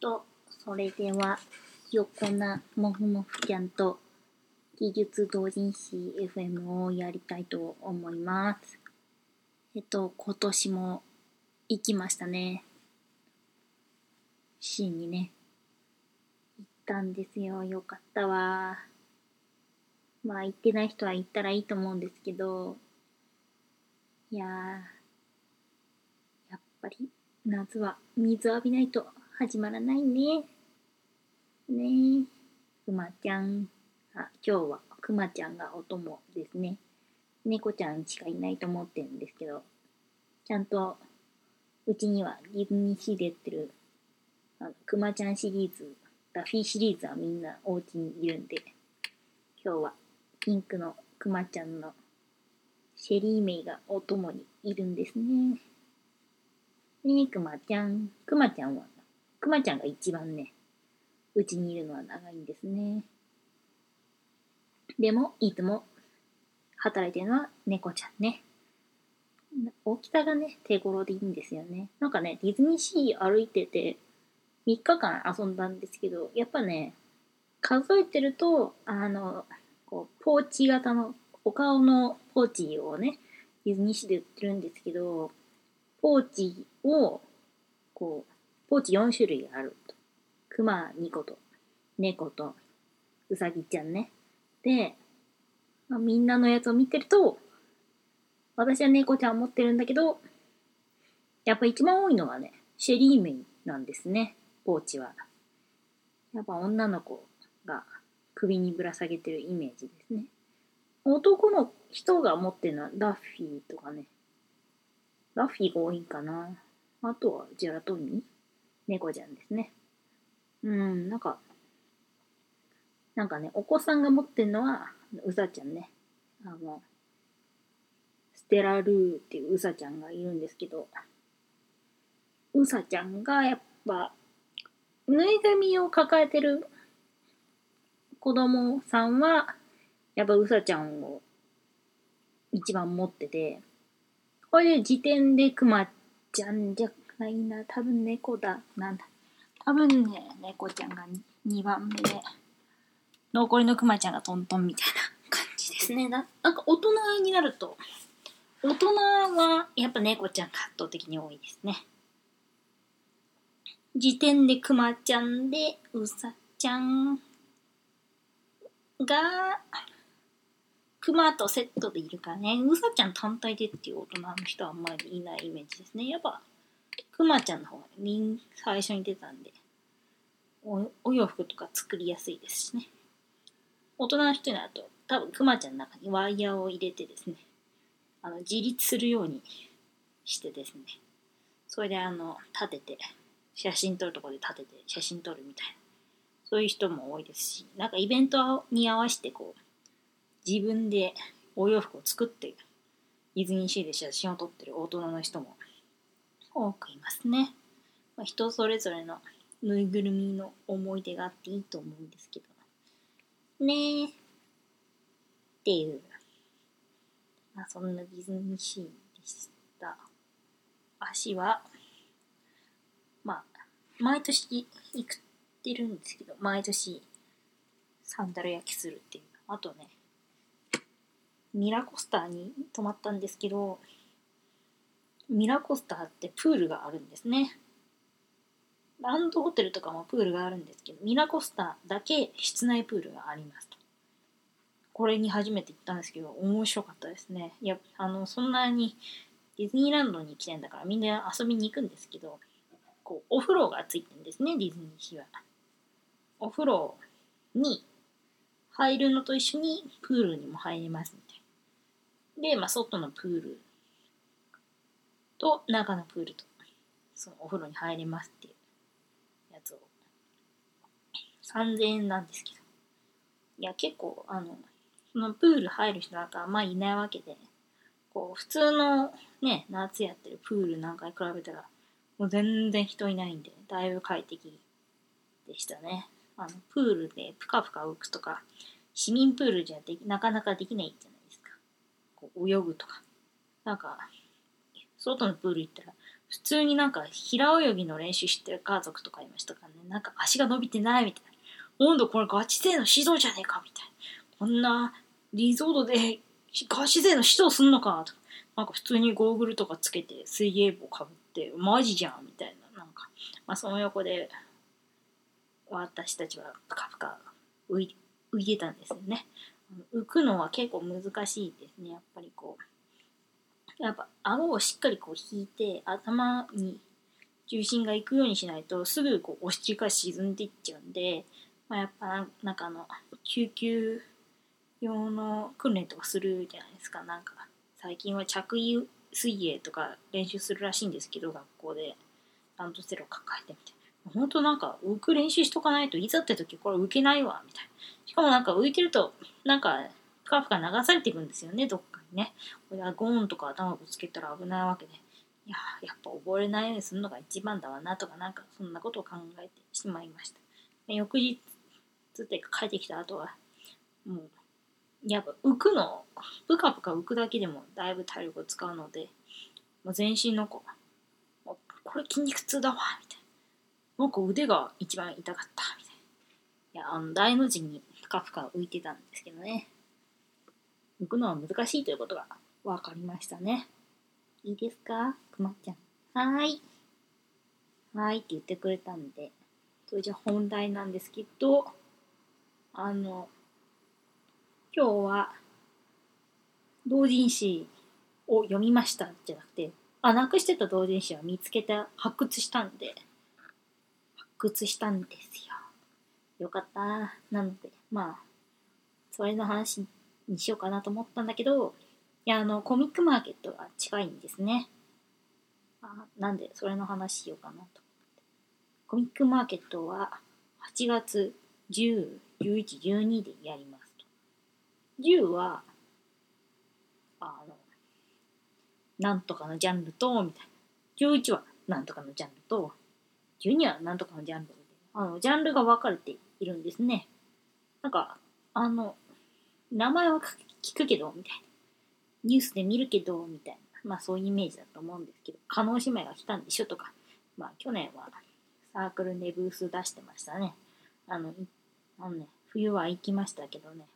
と、それでは、横なもふもふちゃんと技術同人誌 FM をやりたいと思います。えっと、今年も行きましたね。シーンにね、行ったんですよ。よかったわ。まあ、行ってない人は行ったらいいと思うんですけど、いやー、やっぱり夏は水浴びないと始まらないね。ねえ。くまちゃん。あ、今日はくまちゃんがお供ですね。猫ちゃんしかいないと思ってるんですけど、ちゃんとうちにはディズニーシーでやってるあのくまちゃんシリーズ、ダフィーシリーズはみんなお家にいるんで、今日はピンクのくまちゃんのシェリーメイがお供にいるんですね。ねえ、くまちゃん。くまちゃんは、くまちゃんが一番ね、うちにいるのは長いんですね。でも、いつも働いてるのは猫ちゃんね。大きさがね、手頃でいいんですよね。なんかね、ディズニーシー歩いてて、3日間遊んだんですけど、やっぱね、数えてると、あの、こう、ポーチ型の、お顔のポーチをね、ディズニーシーで売ってるんですけど、ポーチを、こう、ポーチ4種類あると。クマ2個と、猫と、うさぎちゃんね。で、まあ、みんなのやつを見てると、私は猫ちゃん持ってるんだけど、やっぱ一番多いのはね、シェリーメイなんですね、ポーチは。やっぱ女の子が首にぶら下げてるイメージですね。男の人が持ってるのはダッフィーとかね。ダッフィーが多いんかな。あとはジェラトニー猫ちゃんですね。うん、なんか、なんかね、お子さんが持ってるのは、うさちゃんね。あの、ステラルーっていううさちゃんがいるんですけど、うさちゃんがやっぱ、ぬいぐるみを抱えてる子供さんは、やっぱうさちゃんを一番持ってて、これで時点でくまちゃんじゃないな、多分猫だ、なんだ。多分ね、猫ちゃんが2番目で、残りのくまちゃんがトントンみたいな感じですね。ななんか大人になると、大人はやっぱ猫ちゃんが圧倒的に多いですね。時点でくまちゃんで、うさちゃんが、クマとセットでいるからね、うさちゃん単体でっていう大人の人はあんまりいないイメージですね。やっぱ、クマちゃんの方が最初に出たんでお、お洋服とか作りやすいですしね。大人の人になると、多分クマちゃんの中にワイヤーを入れてですね、あの自立するようにしてですね、それであの、立てて、写真撮るとこで立てて写真撮るみたいな、そういう人も多いですし、なんかイベントに合わせてこう、自分でお洋服を作ってディズニーシーで写真を撮ってる大人の人も多くいますね。まあ、人それぞれのぬいぐるみの思い出があっていいと思うんですけど。ねえ。っていう。まあそんなディズニーシーでした。足は、まあ、毎年行ってるんですけど、毎年サンダル焼きするっていう。あとね、ミラコスターに泊まったんですけど、ミラコスタってプールがあるんですね。ランドホテルとかもプールがあるんですけど、ミラコスタだけ室内プールがありますと。これに初めて行ったんですけど、面白かったですね。いや、あの、そんなにディズニーランドに来てんだからみんな遊びに行くんですけど、こう、お風呂がついてるんですね、ディズニーシーは。お風呂に入るのと一緒にプールにも入れますみたいな。で、まあ、外のプールと中のプールと、そのお風呂に入れますっていうやつを、3000円なんですけど。いや、結構、あの、そのプール入る人なんかあんまいないわけで、こう、普通のね、夏やってるプールなんかに比べたら、もう全然人いないんで、だいぶ快適でしたね。あの、プールでぷかぷか浮くとか、市民プールじゃでなかなかできないじゃないですか。こう泳ぐとか。なんか、外のプール行ったら、普通になんか平泳ぎの練習してる家族とかいましたからね、なんか足が伸びてないみたいな。温度これガチ勢の指導じゃねえかみたいな。こんなリゾートでガチ勢の指導すんのかとか。なんか普通にゴーグルとかつけて水泳帽かぶってマジじゃんみたいな。なんか、まあその横で私たちはぷかぷか浮い浮いてたんですよね。浮くのは結構難しいですね。やっぱりこう。やっぱ顎をしっかりこう引いて頭に重心がいくようにしないとすぐこう押し地が沈んでいっちゃうんで、まあ、やっぱなんかあの救急用の訓練とかするじゃないですか。なんか最近は着衣水泳とか練習するらしいんですけど学校で。ランドセルを抱えてみたいな。本当なんか浮く練習しとかないといざって時これ浮けないわみたいな。しかもなんか浮いてるとなんかふかふか流されていくんですよねどっか。ね。これはゴーンとか頭ぶつけたら危ないわけでいややっぱ溺れないようにするのが一番だわなとかなんかそんなことを考えてしまいました。で翌日って帰ってきた後はもうやっぱ浮くのぷかぷか浮くだけでもだいぶ体力を使うのでもう全身のこうもうこれ筋肉痛だわみたいな。なんか腕が一番痛かったみたいな。いやあの大の字にぷかぷか浮いてたんですけどね。浮くのは難しいということが分かりましたね。いいですか？くまちゃん。はーい。はーいって言ってくれたんでそれじゃ本題なんですけどあの今日は同人誌を読みましたじゃなくてあなくしてた同人誌は見つけた発掘したんで発掘したんですよ。よかった。なのでまあそれの話にしようかなと思ったんだけどいやあのコミックマーケットが近いんですねあなんでそれの話しようかなとコミックマーケットは8月10、11、12でやりますと。10は、あの、なんとかのジャンルと、みたいな。11はなんとかのジャンルと、12はなんとかのジャンルみたいな。あの、ジャンルが分かれているんですね。なんか、あの、名前は聞くけど、みたいな。ニュースで見るけど、みたいな。まあそういうイメージだと思うんですけど、加納姉妹が来たんでしょとか、まあ去年はサークルでブース出してましたね。あの、あのね、冬は行きましたけどね、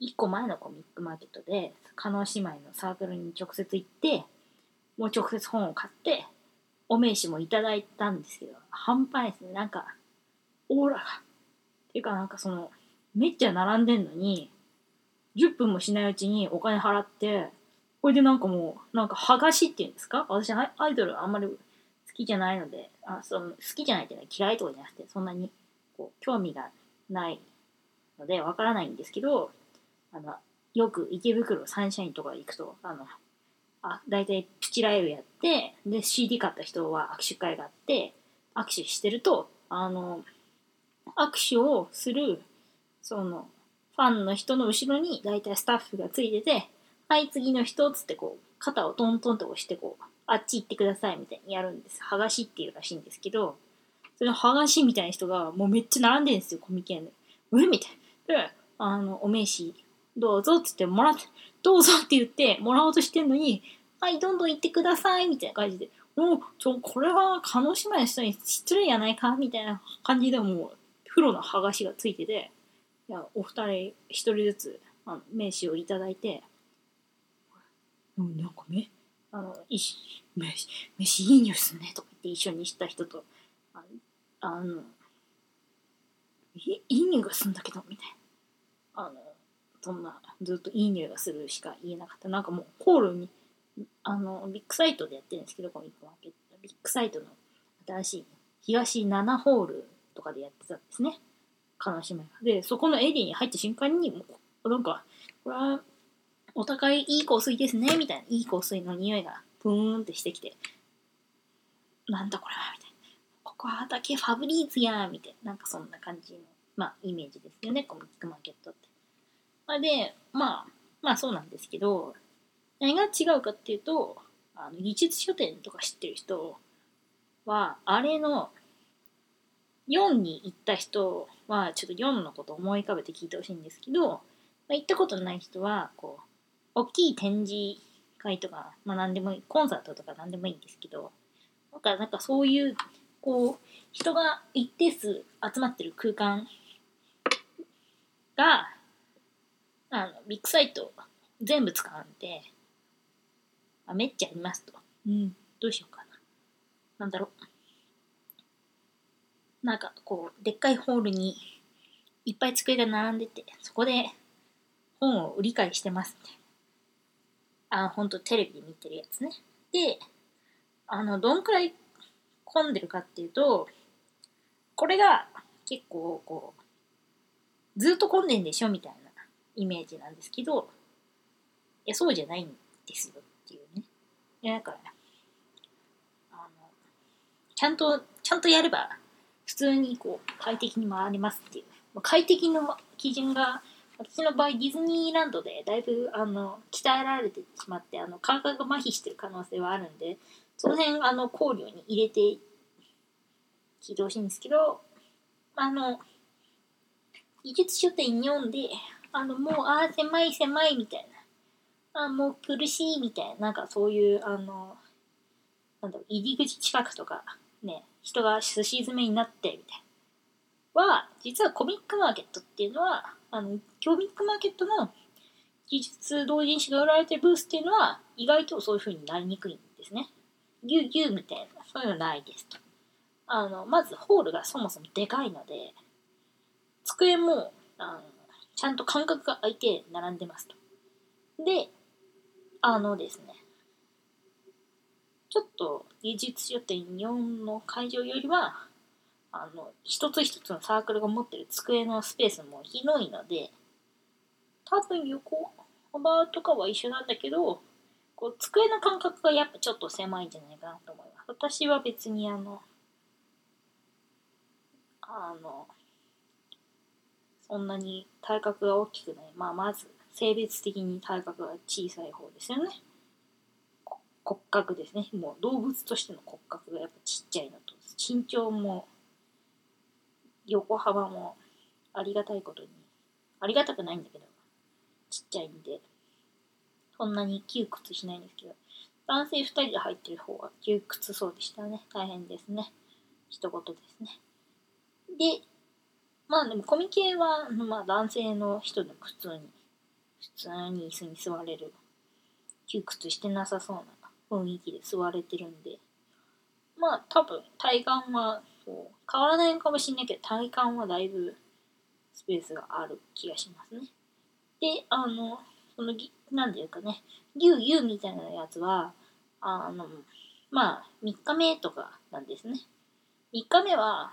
1個前のコミックマーケットで、加納姉妹のサークルに直接行って、もう直接本を買って、お名刺もいただいたんですけど、半端ですね。なんか、オーラが。っていうかなんかその、めっちゃ並んでんのに、10分もしないうちにお金払って、これでなんかもう、なんか剥がしっていうんですか？私アイドルあんまり好きじゃないので、あその好きじゃないっていうのは嫌いとかじゃなくて、そんなにこう興味がないのでわからないんですけどあのよく池袋サンシャインとか行くとあのあ大体プチライブやってで CD 買った人は握手会があって握手してるとあの握手をするそのファンの人の後ろに大体スタッフがついてて「はい次の人」っつってこう肩をトントンと押してこうあっち行ってくださいみたいにやるんです。剥がしっていうらしいんですけどそれ剥がしみたいな人がもうめっちゃ並んでるんですよ、コミケンで。えみたいな。で、あの、お名刺、どうぞって言ってもらって、どうぞって言ってもらおうとしてんのに、はい、どんどん行ってくださいみたいな感じで、もう、ちょ、これは、鹿児島の人に失礼やないかみたいな感じでもう、風呂の剥がしがついてて、いや、お二人、一人ずつ、あの名刺をいただいて、うん、なんかね、あの、いし、飯、飯いい匂いするねとか言って一緒にした人と、あの、いい匂いがするんだけど、みたいな。あの、そんな、ずっといい匂いがするしか言えなかった。なんかもう、ホールに、あの、ビッグサイトでやってるんですけど、コミックマーケット。ビッグサイトの新しい、東7ホールとかでやってたんですね。金島が。で、そこのエリアに入った瞬間に、もう、なんか、これは、お互いいい香水ですね、みたいな。いい香水の匂いが、プーンってしてきて、なんだこれは、みたいな。ここ畑ファブリーズやみたいな、なんかそんな感じの、まあ、イメージですよね、コミックマーケットって。まあ、で、まあ、まあそうなんですけど、何が違うかっていうと、あの技術書店とか知ってる人は、あれの4に行った人は、ちょっと4のことを思い浮かべて聞いてほしいんですけど、まあ、行ったことない人は、こう、大きい展示会とか、まあ何でもいい、コンサートとか何でもいいんですけど、なんか、なんかそういう、こう、人が一定数集まってる空間が、あの、ビッグサイト全部使うんで、あめっちゃありますと。うん、どうしようかな。なんだろう。なんか、こう、でっかいホールにいっぱい机が並んでて、そこで本を売り買いしてますみたいな。あ、ほんとテレビで見てるやつね。で、あの、どんくらい混んでるかっていうと、これが結構こう、ずっと混んでんでしょみたいなイメージなんですけど、いや、そうじゃないんですよっていうね。いや、だから、あの、ちゃんと、ちゃんとやれば、普通にこう、快適に回りますっていう。まあ快適の基準が、私の場合、ディズニーランドでだいぶ、あの、鍛えられてしまって、あの、感覚が麻痺してる可能性はあるんで、その辺、あの、考慮に入れて聞いてほしいんですけど、あの、技術書店読んで、あの、もう、ああ、狭い狭いみたいな。あもう苦しいみたいな、なんかそういう、あの、なんだろう、入り口近くとか、ね、人が寿司詰めになって、みたいな。は、実はコミックマーケットっていうのは、あの、コミックマーケットの技術同人誌が売られてるブースっていうのは、意外とそういう風になりにくいんですね。ギューギューみたいな、そういうのないですと。あの、まずホールがそもそもでかいので、机も、あの、ちゃんと間隔が空いて並んでますと。で、あのですね、ちょっと技術書店4の会場よりは、あの、一つ一つのサークルが持ってる机のスペースも広いので、多分横幅とかは一緒なんだけど、こう机の間隔がやっぱちょっと狭いんじゃないかなと思います。私は別にあの、あの、そんなに体格が大きくない。まあ、まず、性別的に体格が小さい方ですよね。骨格ですね。もう動物としての骨格がやっぱちっちゃいのと、身長も、横幅もありがたいことに、ありがたくないんだけど、ちっちゃいんで、そんなに窮屈しないんですけど、男性2人で入ってる方は窮屈そうでしたね。大変ですね。一言ですね。で、まあでもコミケは、まあ男性の人でも普通に、普通に椅子に座れる、窮屈してなさそうな雰囲気で座れてるんで、まあ多分体感はこう変わらないのかもしれないけど、体感はだいぶスペースがある気がしますね。で、あの、そのぎ、なんていうかね、ギューギューみたいなやつは、あの、まあ、3日目とかなんですね。3日目は、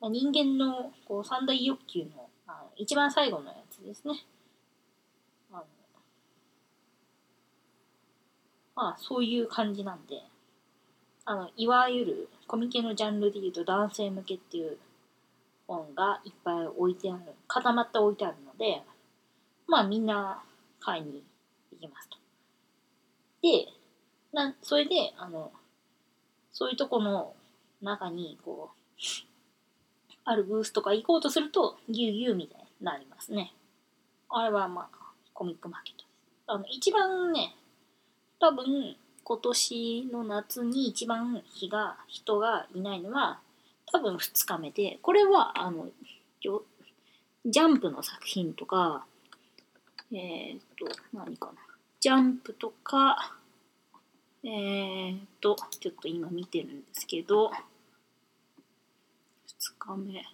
人間のこう三大欲求の一番最後のやつですね。あのまあ、そういう感じなんで、あの、いわゆるコミケのジャンルで言うと男性向けっていう本がいっぱい置いてある、固まって置いてあるので、まあみんな買いに行きますと。で、な、それで、あの、そういうとこの中に、こう、あるブースとか行こうとすると、ギューギューみたいになりますね。あれはまあ、コミックマーケットです。あの、一番ね、多分、今年の夏に一番日が、人がいないのは、多分2日目で、これは、あの、ジャンプの作品とか、えーっと、何かな。ジャンプとか、えーっと、ちょっと今見てるんですけど、2日目。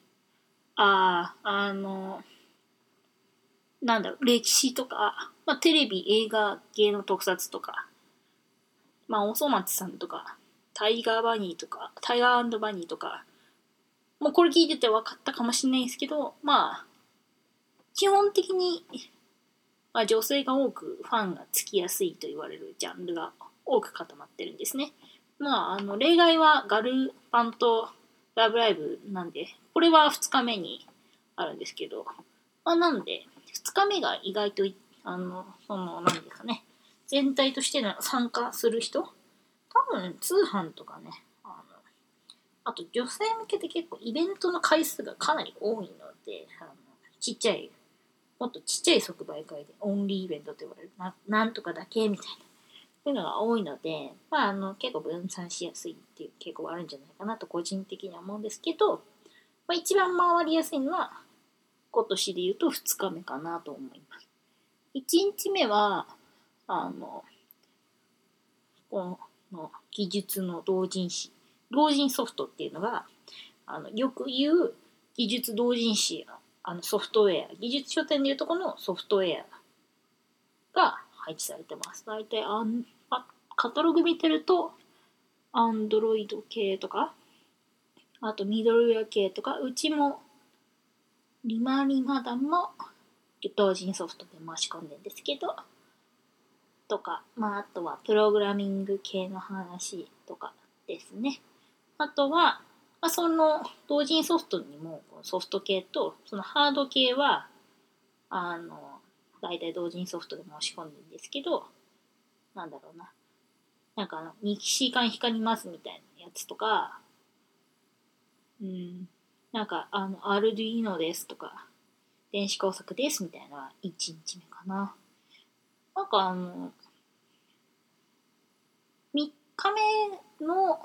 ああ、あの、なんだろう、歴史とか、まあ、テレビ、映画系の特撮とか、まあ、おそ松さんとか、タイガーバニーとか、タイガーバニーとか、もうこれ聞いてて分かったかもしれないですけど、まあ、基本的に、まあ、女性が多くファンがつきやすいと言われるジャンルが多く固まってるんですね。まあ、あの、例外はガルパンとラブライブなんで、これは2日目にあるんですけど、まあ、なんで、2日目が意外と、あの、その、なんですかね、全体としての参加する人？多分、通販とかね、あの、あと女性向けて結構イベントの回数がかなり多いので、あのちっちゃい、もっとちっちゃい即売会でオンリーイベントって言われる、ななんとかだけみたいな。そういうのが多いので、まあ、あの結構分散しやすいっていう傾向があるんじゃないかなと個人的には思うんですけど、まあ、一番回りやすいのは今年で言うと2日目かなと思います。1日目はあのこの技術の同人誌同人ソフトっていうのがあのよく言う技術同人誌あのソフトウェア技術書店でいうとこのソフトウェアが配置されてます。大体あんあカタログ見てると、アンドロイド系とか、あとミドルウェア系とか、うちもリマリマダも同人ソフトで申し込んでるんですけど、とか、まあ、あとはプログラミング系の話とかですね。あとは、まあ、その同人ソフトにもソフト系と、そのハード系は、あの、大体同人ソフトで申し込んでるんですけど、なんだろうな。なんかあの、2時間光りますみたいなやつとか、うん、なんかあの、アルディーノですとか、電子工作ですみたいなのは1日目かな。なんかあの、3日目の、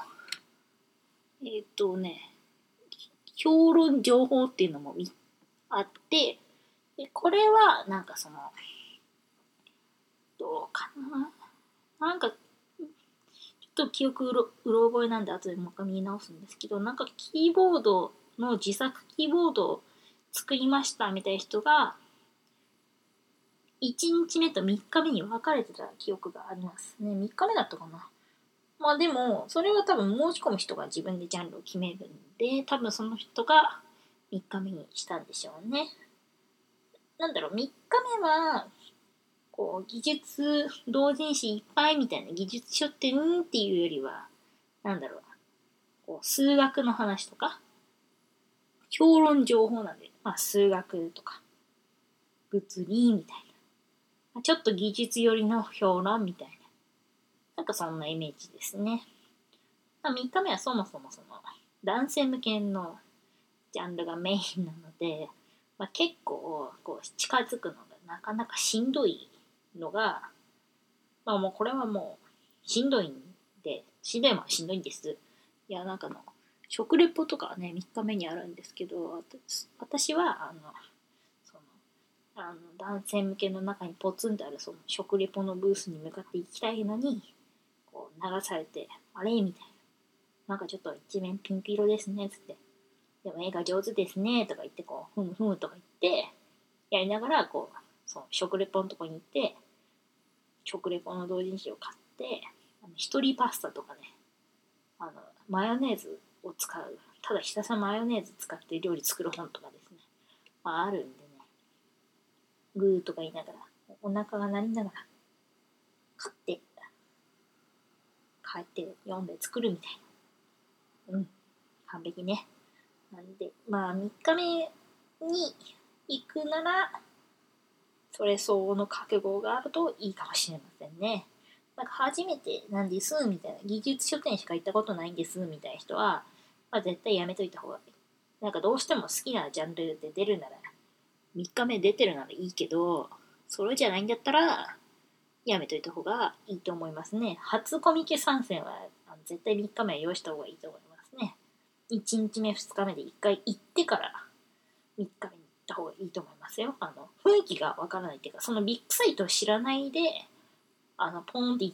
えっ、ー、とね、評論情報っていうのもあって、で、これは、なんかその、どうかな？なんか、ちょっと記憶うろうろ覚えなんで後でもう一回見直すんですけど、なんかキーボードの自作キーボードを作りましたみたいな人が、1日目と3日目に分かれてた記憶がありますね。3日目だったかな？まあでも、それは多分申し込む人が自分でジャンルを決めるんで、多分その人が3日目にしたんでしょうね。なんだろう、3日目は、こう、技術同人誌いっぱいみたいな技術書店っていうよりは、なんだろう、こう、数学の話とか、評論情報なんで、まあ、数学とか、物理みたいな。ちょっと技術寄りの評論みたいな。なんかそんなイメージですね。まあ、3日目はそもそもその、男性向けのジャンルがメインなので、まあ、結構こう近づくのがなかなかしんどいのが、まあもうこれはもうしんどいんで、しんどいもしんどいんです。いや、なんかの、食レポとかはね、3日目にあるんですけど、私は、あの、その、あの、男性向けの中にポツンとあるその食レポのブースに向かって行きたいのに、こう流されて、あれ？みたいな。なんかちょっと一面ピンク色ですね、つって。でも絵が上手ですね、とか言って、こう、ふむふむとか言って、やりながら、こう、その食レポのとこに行って、食レポの同人誌を買って、あの一人パスタとかね、あの、マヨネーズを使う、ただひたすらマヨネーズ使って料理作る本とかですね、まあ、あるんでね、グーとか言いながら、お腹が鳴りながら、買って、帰って読んで作るみたいな。うん、完璧ね。なんで、まあ3日目に行くなら、それ相応の覚悟があるといいかもしれませんね。なんか初めてなんですみたいな、技術書店しか行ったことないんですみたいな人は、まあ絶対やめといた方がいい。なんかどうしても好きなジャンルで出るなら、3日目出てるならいいけど、それじゃないんだったら、やめといた方がいいと思いますね。初コミケ参戦は絶対3日目は用意した方がいいと思いますね。1日目2日目で1回行ってから3日目に行った方がいいと思いますよ。あの雰囲気がわからないっていうかそのビッグサイトを知らないであのポンって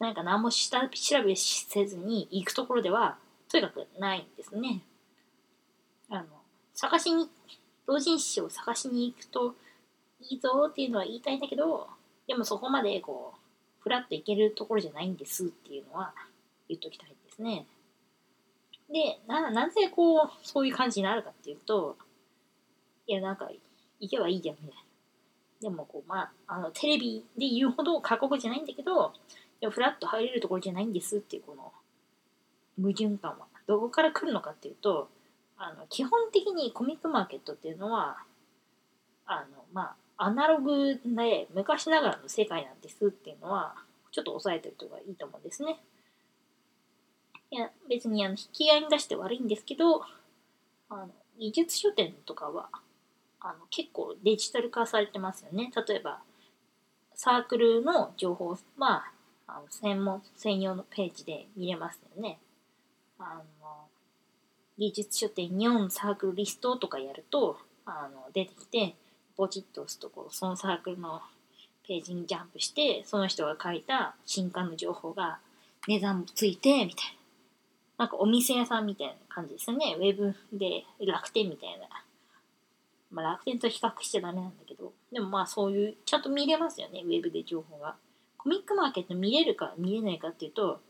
なんか何も下調べせずに行くところではとにかくないんですね。あの探しに同人誌を探しに行くといいぞっていうのは言いたいんだけどでもそこまでこうフラッと行けるところじゃないんですっていうのは言っときたいですね。で、な、なぜこう、そういう感じになるかっていうと、いや、なんか、行けばいいじゃん、みたいな。でも、こう、まあ、あの、テレビで言うほど過酷じゃないんだけど、でも、フラッと入れるところじゃないんですっていう、この、矛盾感は、どこから来るのかっていうと、あの、基本的にコミックマーケットっていうのは、あの、まあ、アナログで昔ながらの世界なんですっていうのは、ちょっと押さえておいた方がいいと思うんですね。いや、別にあの引き合いに出して悪いんですけど、あの技術書店とかはあの結構デジタル化されてますよね。例えば、サークルの情報、まあ、あの専門、専用のページで見れますよね。あの、技術書店日本サークルリストとかやると、あの、出てきて、ポチッと押すとこう、そのサークルのページにジャンプして、その人が書いた新刊の情報が値段もついて、みたいな。なんかお店屋さんみたいな感じですよね。ウェブで楽天みたいな。まあ楽天と比較しちゃダメなんだけど、でもまあそういう、ちゃんと見れますよね、ウェブで情報が。コミックマーケット見れるか見れないかっていうと、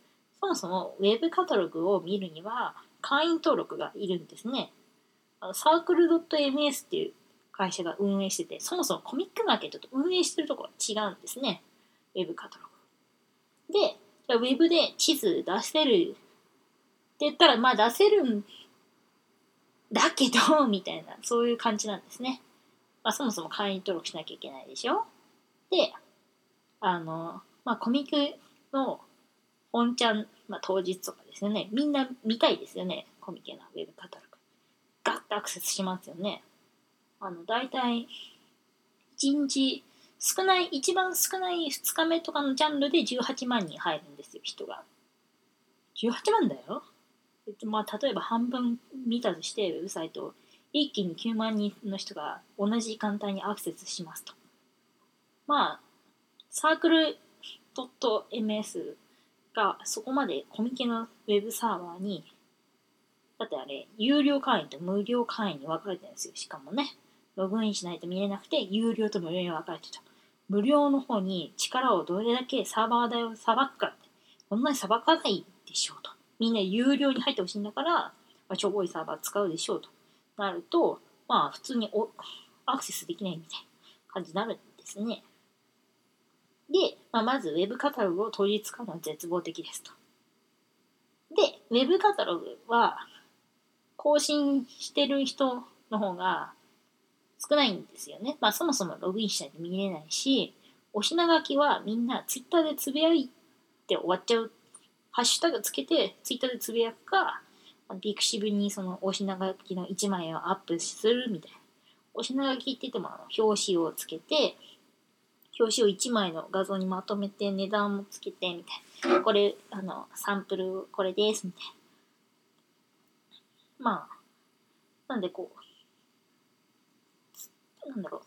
そもそもウェブカタログを見るには会員登録がいるんですね。あのサークル .ms っていう会社が運営してて、そもそもコミックマーケットと運営してるところは違うんですね。ウェブカタログ。で、じゃウェブで地図出せるって言ったら、まあ出せるんだけど、みたいな、そういう感じなんですね。まあそもそも会員登録しなきゃいけないでしょで、あの、まあコミックの本ちゃん、まあ当日とかですよね。みんな見たいですよね。コミケのウェブカタログ。ガッとアクセスしますよね。あの、大体、1日、少ない、一番少ない2日目とかのジャンルで18万人入るんですよ、人が。18万だよ。えっとまあ、例えば半分見たとして、ウェブサイト、一気に9万人の人が同じ時間帯にアクセスしますと。まあ、サークル .ms がそこまでコミケのウェブサーバーに、だってあれ、有料会員と無料会員に分かれてるんですよ、しかもね。ログインしないと見れなくて、有料と無料に分かれてた。無料の方に力をどれだけサーバー代をさばくかって、こんなにさばかないでしょうと。みんな有料に入ってほしいんだから、まあ、しょぼいサーバー使うでしょうと。なると、まあ普通におアクセスできないみたいな感じになるんですね。で、まあ、まず Web カタログを取り使うのは絶望的ですと。で、Web カタログは更新してる人の方が少ないんですよね。まあそもそもログインしないと見れないし、お品書きはみんなツイッターでつぶやいて終わっちゃう。ハッシュタグつけてツイッターでつぶやくか、ピクシブにそのお品書きの1枚をアップするみたいな。お品書きって言っても表紙をつけて、表紙を1枚の画像にまとめて値段もつけてみたいな。これ、あの、サンプルこれですみたいな。まあ、なんでこう、なんだろ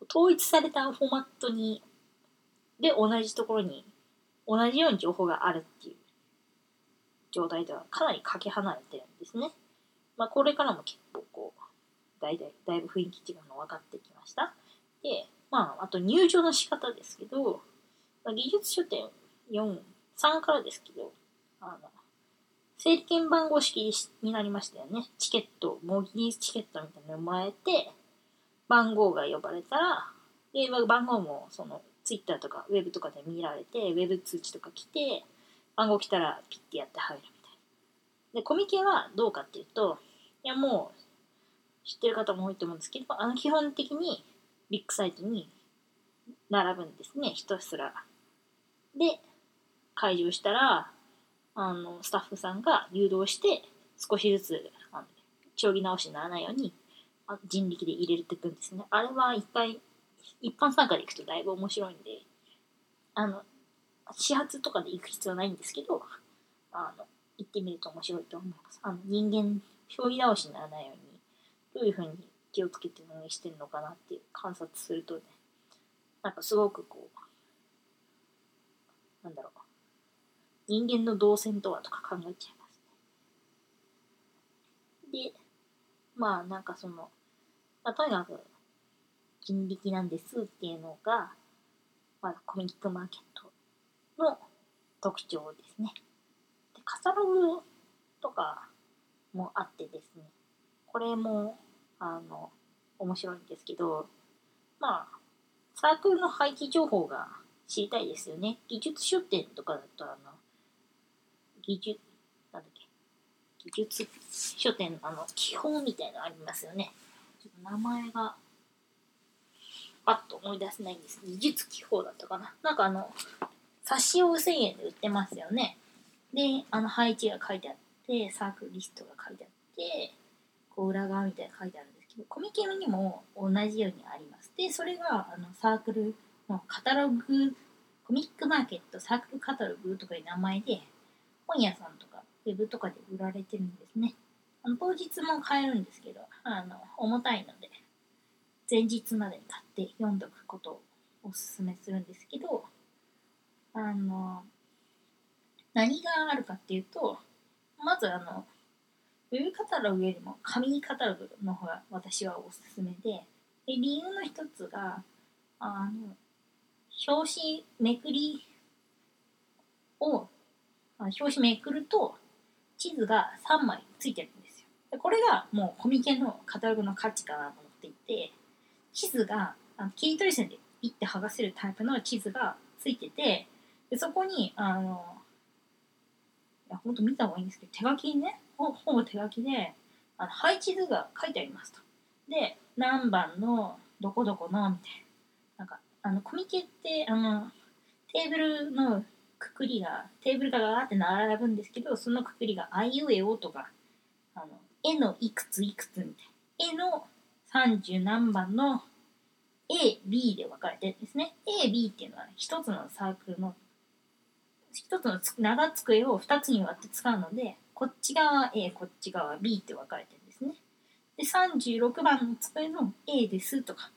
う、統一されたフォーマットに、で同じところに、同じように情報があるっていう状態ではかなりかけ離れてるんですね。まあこれからも結構こう、だいだい、だいぶ雰囲気違うの分かってきました。で、まああと入場の仕方ですけど、まあ、技術書店4、3からですけど、あの、整理券番号式になりましたよね。チケット、模擬チケットみたいなのをもらえて、番号が呼ばれたら、で、番号もそのツイッターとかウェブとかで見られて、ウェブ通知とか来て、番号来たらピッてやって入るみたいな。で、コミケはどうかっていうと、いやもう知ってる方も多いと思うんですけど、あの基本的にビッグサイトに並ぶんですね、ひたすら。で、会場したら、あの、スタッフさんが誘導して、少しずつ、あの、競技直しにならないように人力で入れていくんですね。あれは一回、一般参加で行くとだいぶ面白いんで、あの、始発とかで行く必要はないんですけど、あの、行ってみると面白いと思います。あの、人間、将棋倒しにならないように、どういうふうに気をつけて運営してるのかなっていう観察するとね、なんかすごくこう、なんだろう、人間の動線とはとか考えちゃいますね。で、まあなんかその、まあ、とにかく人力なんですっていうのが、まあ、コミックマーケットの特徴ですね。で、カタログとかもあってですね、これも、あの、面白いんですけど、まあ、サークルの廃棄情報が知りたいですよね。技術書店とかだと、あの、技術、技術書店のあの、基本みたいなのありますよね。ちょっと名前が、パッと思い出せないんです。技術記法だったかな。なんかあの、冊子を1000円で売ってますよね。で、あの配置が書いてあって、サークルリストが書いてあって、こう裏側みたいな書いてあるんですけど、コミケにも同じようにあります。で、それがあのサークルのカタログコミックマーケット、サークルカタログとかいう名前で、本屋さんとか、ウェブとかで売られてるんですね。あの当日も買えるんですけど、あの、重たいので、前日までに買って読んどくことをおすすめするんですけど、あの、何があるかっていうと、まずあの、ウェブカタログよりも紙カタログの方が私はおすすめで、で理由の一つが、あの、表紙めくりを、表紙めくると地図が3枚ついてるんですよ。でこれがもうコミケのカタログの価値かなと思っていて、地図があの切り取り線でピッて剥がせるタイプの地図がついてて、でそこに、あの、いや、ほんと見た方がいいんですけど、手書きにね、ほほぼ手書きで、あの配置図が書いてありますと。で、何番のどこどこのみたいな。なんか、あの、コミケって、あの、テーブルのくくりが、テーブルがガーって並ぶんですけど、そのくくりがあいうえおとか、あの、絵のいくついくつみたいな。絵の30何番の A、B で分かれてるんですね。A、B っていうのは一つのサークルの、一つの長机を二つに割って使うので、こっち側 A、こっち側 B って分かれてるんですね。で、36番の机の A ですとか、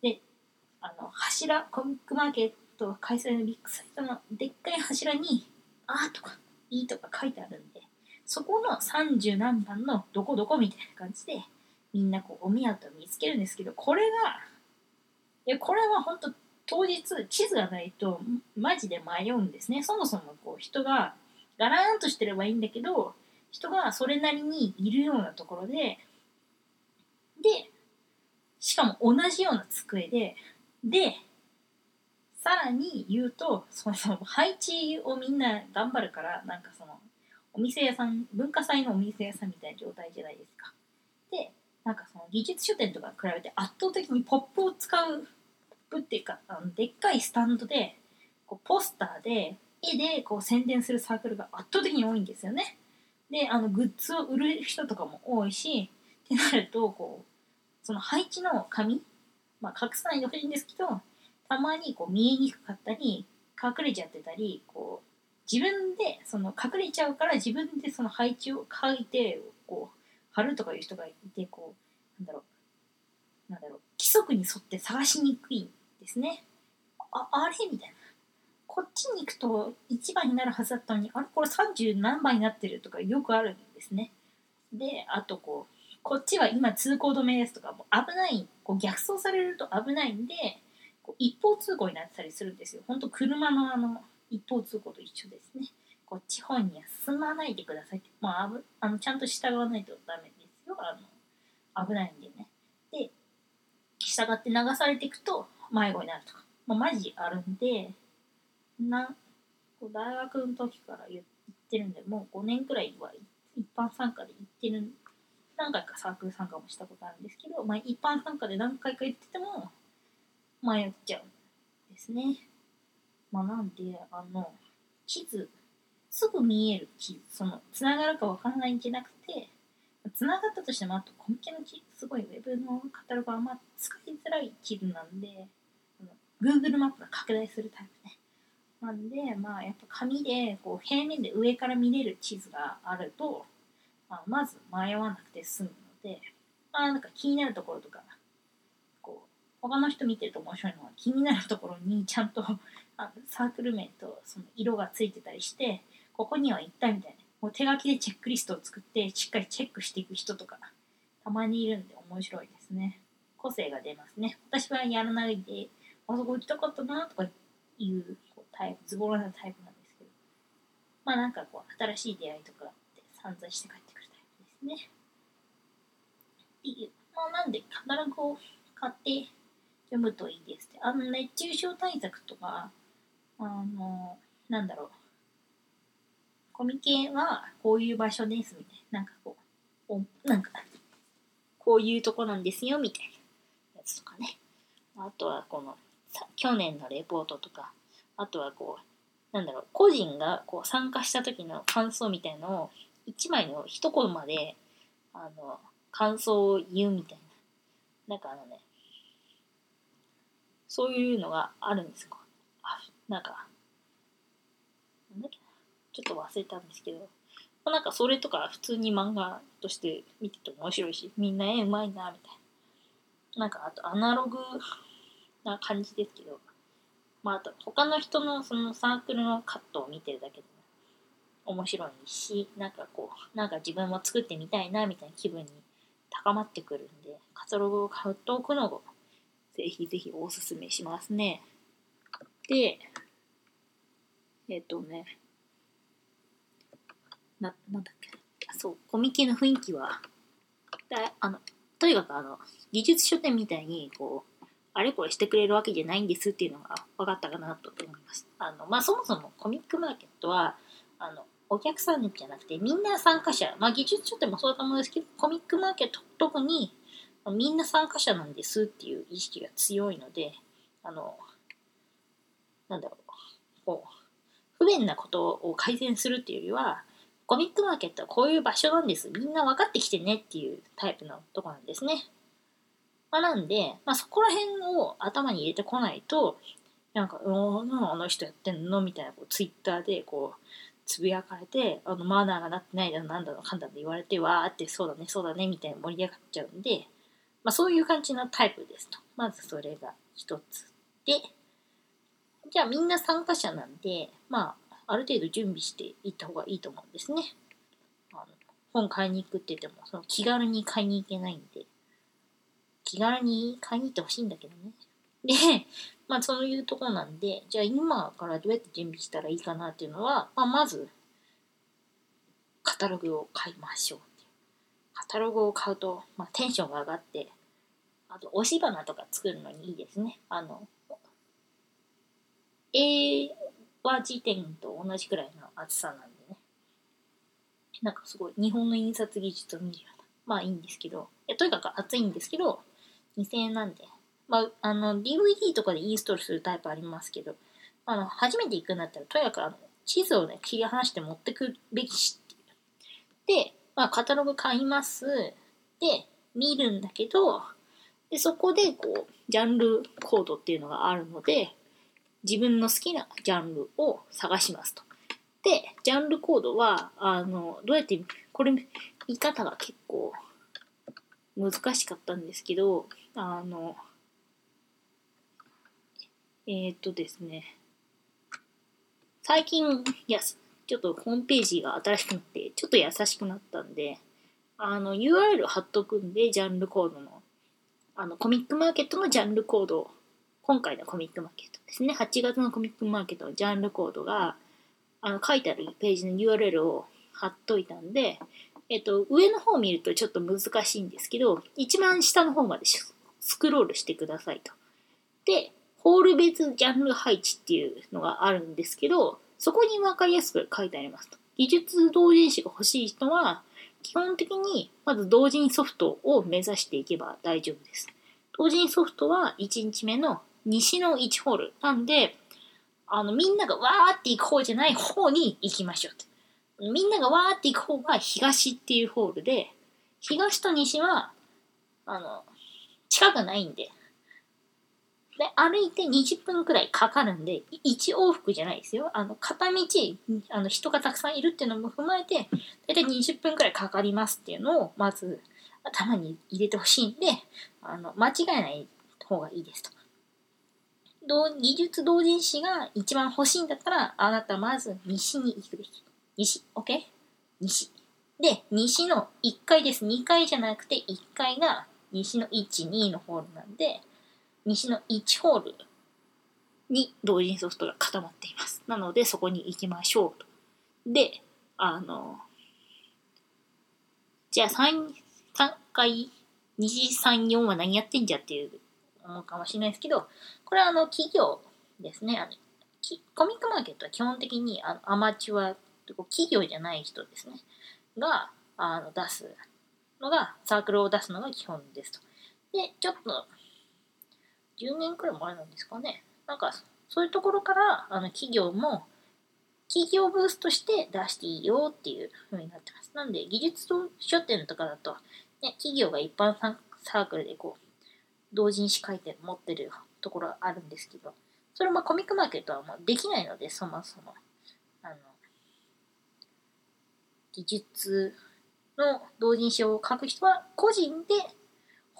で、あの、柱、コミックマーケットト開催のビッグサイトのでっかい柱に、あとか E とか書いてあるんで、そこの30何番のどこどこみたいな感じで、みんなこうお目当てを見つけるんですけど、これが、いや、これは本当当日地図がないとマジで迷うんですね。そもそもこう人がガラーンとしてればいいんだけど、人がそれなりにいるようなところで、で、しかも同じような机で、で、さらに言うと、その配置をみんな頑張るから、なんかその、お店屋さん、文化祭のお店屋さんみたいな状態じゃないですか。で、なんかその技術書店とか比べて圧倒的にポップを使う、ポップっていうか、あのでっかいスタンドで、こうポスターで、絵でこう宣伝するサークルが圧倒的に多いんですよね。で、あの、グッズを売る人とかも多いし、ってなると、こう、その配置の紙、まあ、隠さないでほしいんですけど、たまにこう見えにくかったり、隠れちゃってたり、こう、自分で、その隠れちゃうから自分でその配置を書いて、こう、貼るとかいう人がいて、こう、なんだろう、なんだろう、規則に沿って探しにくいんですね。あ、あれ？みたいな。こっちに行くと1番になるはずだったのに、あれ？これ30何番になってるとかよくあるんですね。で、あとこう、こっちは今通行止めですとか、もう危ない、こう逆走されると危ないんで、こう一方通行になってたりするんですよ。ほんと車のあの、一方通行と一緒ですね。こっち方には進まないでくださいって。まあ、あのちゃんと従わないとダメですよ。あの、危ないんでね。で、従って流されていくと迷子になるとか。まあ、マジあるんで、なこう大学の時から言ってるんで、もう5年くらいは一般参加で行ってる何回かサークル参加もしたことあるんですけど、まあ、一般参加で何回か行ってても迷っちゃうんですね。まあ、なんで、あの、地図、すぐ見える地図、その、つながるかわからないんじゃなくて、つながったとしても、あとコミケの地図、すごいウェブのカタログはあんま使いづらい地図なんで、Google マップが拡大するタイプね。なんで、まあ、やっぱ紙で、こう、平面で上から見れる地図があると、まあ、まず迷わなくて済むので、まあ、なんか気になるところとか、他の人見てると面白いのは気になるところにちゃんとあサークル名とその色がついてたりして、ここには行ったみたいな、もう手書きでチェックリストを作ってしっかりチェックしていく人とか、たまにいるんで面白いですね。個性が出ますね。私はやらないで、あそこ行きたかったなとかいうこうタイプ、ズボラなタイプなんですけど、まあなんかこう、新しい出会いとかって散々して帰ってくるタイプですね。っていう。まあなんで、カタログを買って読むといいですって。あの、熱中症対策とか、あの、なんだろう。コミケはこういう場所ですみたいな。なんかこう、おなんか、こういうとこなんですよみたいなやつとかね。あとはこの、さ去年のレポートとか、あとはこう、なんだろう、個人がこう参加した時の感想みたいのを、一枚の一コマで、あの、感想を言うみたいな。なんかあのね、そういうのがあるんですよ。あなんか、ちょっと忘れたんですけど、なんかそれとか普通に漫画として見てて面白いし、みんな絵うまいな、みたいな。なんかあとアナログな感じですけど、まああと他の人のそのサークルのカットを見てるだけで面白いし、なんかこう、なんか自分も作ってみたいな、みたいな気分に高まってくるんで、カタログを買っておくのをぜひぜひおすすめしますね。で、えっ、とね、な、なんだっけ？そう、コミケの雰囲気は、だあの、とにかくあの、技術書店みたいに、こう、あれこれしてくれるわけじゃないんですっていうのが分かったかなと思います。あの、まあ、そもそもコミックマーケットは、あの、お客さんじゃなくてみんな参加者、まあ、技術書店もそうだと思うんですけど、コミックマーケット特にみんな参加者なんですっていう意識が強いので、あの、なんだろう、こう、不便なことを改善するっていうよりは、コミックマーケットはこういう場所なんです。みんな分かってきてねっていうタイプのとこなんですね。まあ、なんで、まあ、そこら辺を頭に入れてこないと、なんか、うん、あの人やってんのみたいな、こう、ツイッターで、こう、つぶやかれて、あの、マナーがなってないだの、なんだの、かんだの言われて、わーって、そうだね、そうだね、みたいな盛り上がっちゃうんで、まあ、そういう感じのタイプですと。まずそれが一つ。で、じゃあみんな参加者なんで、まあ、ある程度準備していった方がいいと思うんですね。あの本買いに行くって言っても、その気軽に買いに行けないんで、気軽に買いに行ってほしいんだけどね。で、まあそういうとこなんで、じゃあ今からどうやって準備したらいいかなっていうのは、まあまず、カタログを買いましょうカタログを買うと、まあ、テンションが上がって、あと、押し花とか作るのにいいですね。あの、英和辞典と同じくらいの厚さなんでね。なんかすごい、日本の印刷技術を見るような。まあいいんですけど、とにかく厚いんですけど、2000円なんで。まあ、あの、DVD とかでインストールするタイプありますけど、あの、初めて行くんだったら、とにかくあの、地図をね、切り離して持ってくべきしで、まあ、カタログ買います。で、見るんだけど、でそこで、こう、ジャンルコードっていうのがあるので、自分の好きなジャンルを探しますと。で、ジャンルコードは、あの、どうやって、これ、見方が結構難しかったんですけど、あの、えっ、とですね、最近、いや、ちょっとホームページが新しくなって、ちょっと優しくなったんで、あの、URL 貼っとくんで、ジャンルコードの、あの、コミックマーケットのジャンルコード、今回のコミックマーケットですね、8月のコミックマーケットのジャンルコードが、あの、書いてあるページの URL を貼っといたんで、えっと、上の方を見るとちょっと難しいんですけど、一番下の方までスクロールしてくださいと。で、ホール別ジャンル配置っていうのがあるんですけど、そこに分かりやすく書いてありますと。技術同人誌が欲しい人は、基本的にまず同人ソフトを目指していけば大丈夫です。同人ソフトは1日目の西の1ホール。なんで、あの、みんながわーって行く方じゃない方に行きましょうと。みんながわーって行く方が東っていうホールで、東と西は、あの、近くないんで、で、歩いて20分くらいかかるんで、1往復じゃないですよ。あの、片道、あの、人がたくさんいるっていうのも踏まえて、だいたい20分くらいかかりますっていうのを、まず、頭に入れてほしいんで、あの、間違えない方がいいですと。技術同人誌が一番欲しいんだったら、あなたまず西に行くべき。西、OK? 西。で、西の1階です。2階じゃなくて1階が西の1、2のホールなんで、西の1ホールに同人ソフトが固まっています。なので、そこに行きましょうと。で、あの、じゃあ3、3回、2次3、4は何やってんじゃっていう思うかもしれないですけど、これはあの、企業ですね。あのコミックマーケットは基本的にあのアマチュア、企業じゃない人ですね。が、あの、出すのが、サークルを出すのが基本ですと。で、ちょっと、10年くらい前なんですかね。なんか、そういうところから、あの、企業も、企業ブースとして出していいよっていう風になってます。なんで、技術書店とかだと、ね、企業が一般サークルでこう、同人誌書いて持ってるところあるんですけど、それもコミックマーケットはもうできないので、そもそも。あの、技術の同人誌を書く人は個人で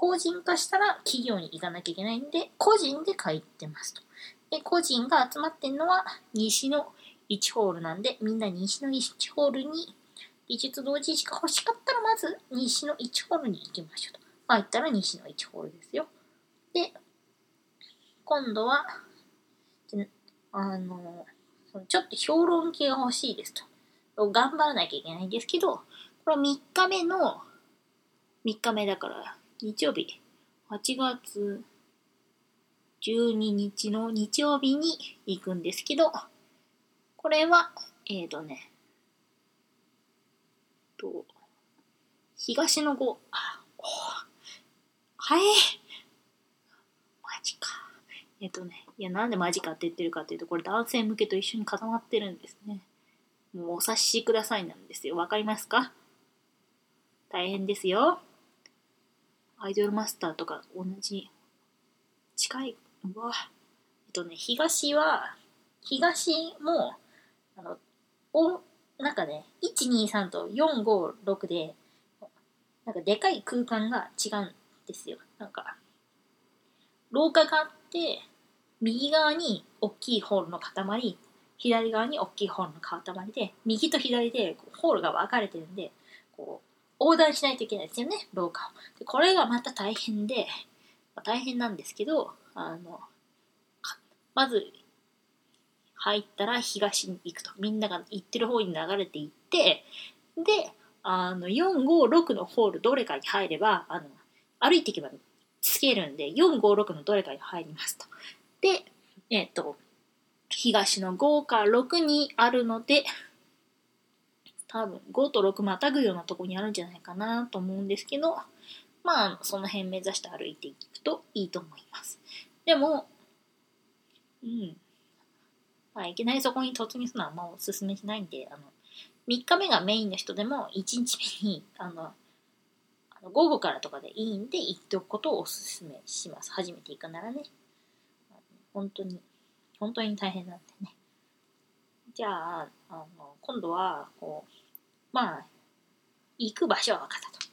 法人化したら企業に行かなきゃいけないんで、個人で書いてますと。で、個人が集まってんのは西の1ホールなんで、みんな西の1ホールに技術同時しか欲しかったらまず西の1ホールに行きましょうと。まあ言ったら西の1ホールですよ。で、今度は、あの、ちょっと評論系が欲しいですと。頑張らなきゃいけないんですけど、これ3日目の、3日目だから、日曜日、8月12日の日曜日に行くんですけど、これは、えっ、ー、とね、と、東の5、あ、おはい。マジか。えっ、ー、とね、いや、なんでマジかって言ってるかっていうと、これ男性向けと一緒に固まってるんですね。もうお察しくださいなんですよ。わかりますか？大変ですよ。アイドルマスターとか同じ、近い、うわ。えっとね、東は、東も、あの、お、なんかね、1、2、3と4、5、6で、なんかでかい空間が違うんですよ。なんか、廊下があって、右側に大きいホールの塊、左側に大きいホールの塊で、右と左でホールが分かれてるんで、こう、横断しないといけないですよね、廊下を。でこれがまた大変で、まあ、大変なんですけど、あの、まず、入ったら東に行くと。みんなが行ってる方に流れていって、で、あの、4、5、6のホールどれかに入れば、あの、歩いていけばつけるんで、4、5、6のどれかに入りますと。で、えっ、ー、と、東の5か6にあるので、多分5と6またぐようなとこにあるんじゃないかなと思うんですけど、まあ、その辺目指して歩いていくといいと思います。でも、うん。まあ、いきなりそこに突入するのはまあおすすめしないんで、あの、3日目がメインの人でも1日目に、あの、あの午後からとかでいいんで行っておくことをおすすめします。初めて行くならね。本当に、本当に大変なんでね。じゃあ、あの、今度は、こう、まあ、行く場所は分かったと。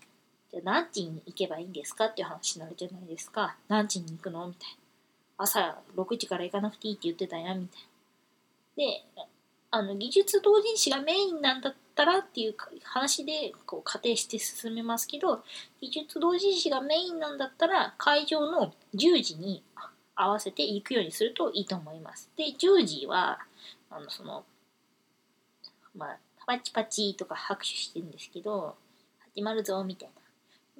じゃあ何時に行けばいいんですかっていう話になるじゃないですか。何時に行くのみたいな。朝6時から行かなくていいって言ってたやん、みたいな。で、あの、技術同人誌がメインなんだったらっていう話で、こう、仮定して進めますけど、技術同人誌がメインなんだったら、会場の10時に合わせて行くようにするといいと思います。で、10時は、あの、その、まあ、パチパチとか拍手してるんですけど、始まるぞ、みたい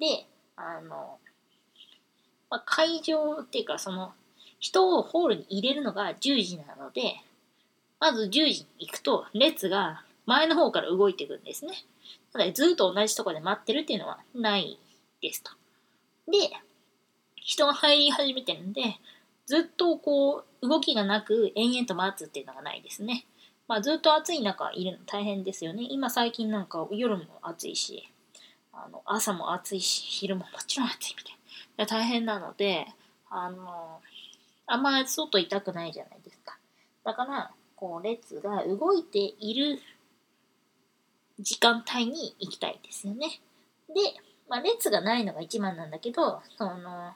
な。で、あの、まあ、会場っていうか、その、人をホールに入れるのが10時なので、まず10時に行くと、列が前の方から動いていくんですね。ただずっと同じとこで待ってるっていうのはないですと。で、人が入り始めてるんで、ずっとこう、動きがなく延々と待つっていうのがないですね。まあ、ずっと暑い中いるの大変ですよね。今最近なんか夜も暑いし、あの朝も暑いし、昼ももちろん暑いみたいな。大変なので、あの、あんま外痛くないじゃないですか。だから、こう、列が動いている時間帯に行きたいですよね。で、まあ、列がないのが一番なんだけど、その、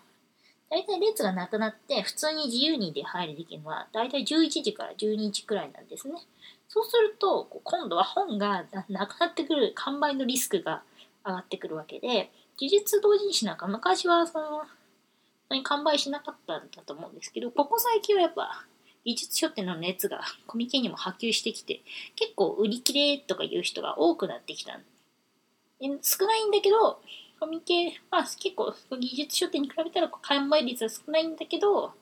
大体列がなくなって、普通に自由に出入りできるのは、大体11時から12時くらいなんですね。そうすると、今度は本がなくなってくる、完売のリスクが上がってくるわけで、技術同人誌なんか昔はその、完売しなかったんだと思うんですけど、ここ最近はやっぱ、技術書店の熱がコミケにも波及してきて、結構売り切れとかいう人が多くなってきた。少ないんだけど、コミケは結構技術書店に比べたら完売率は少ないんだけど、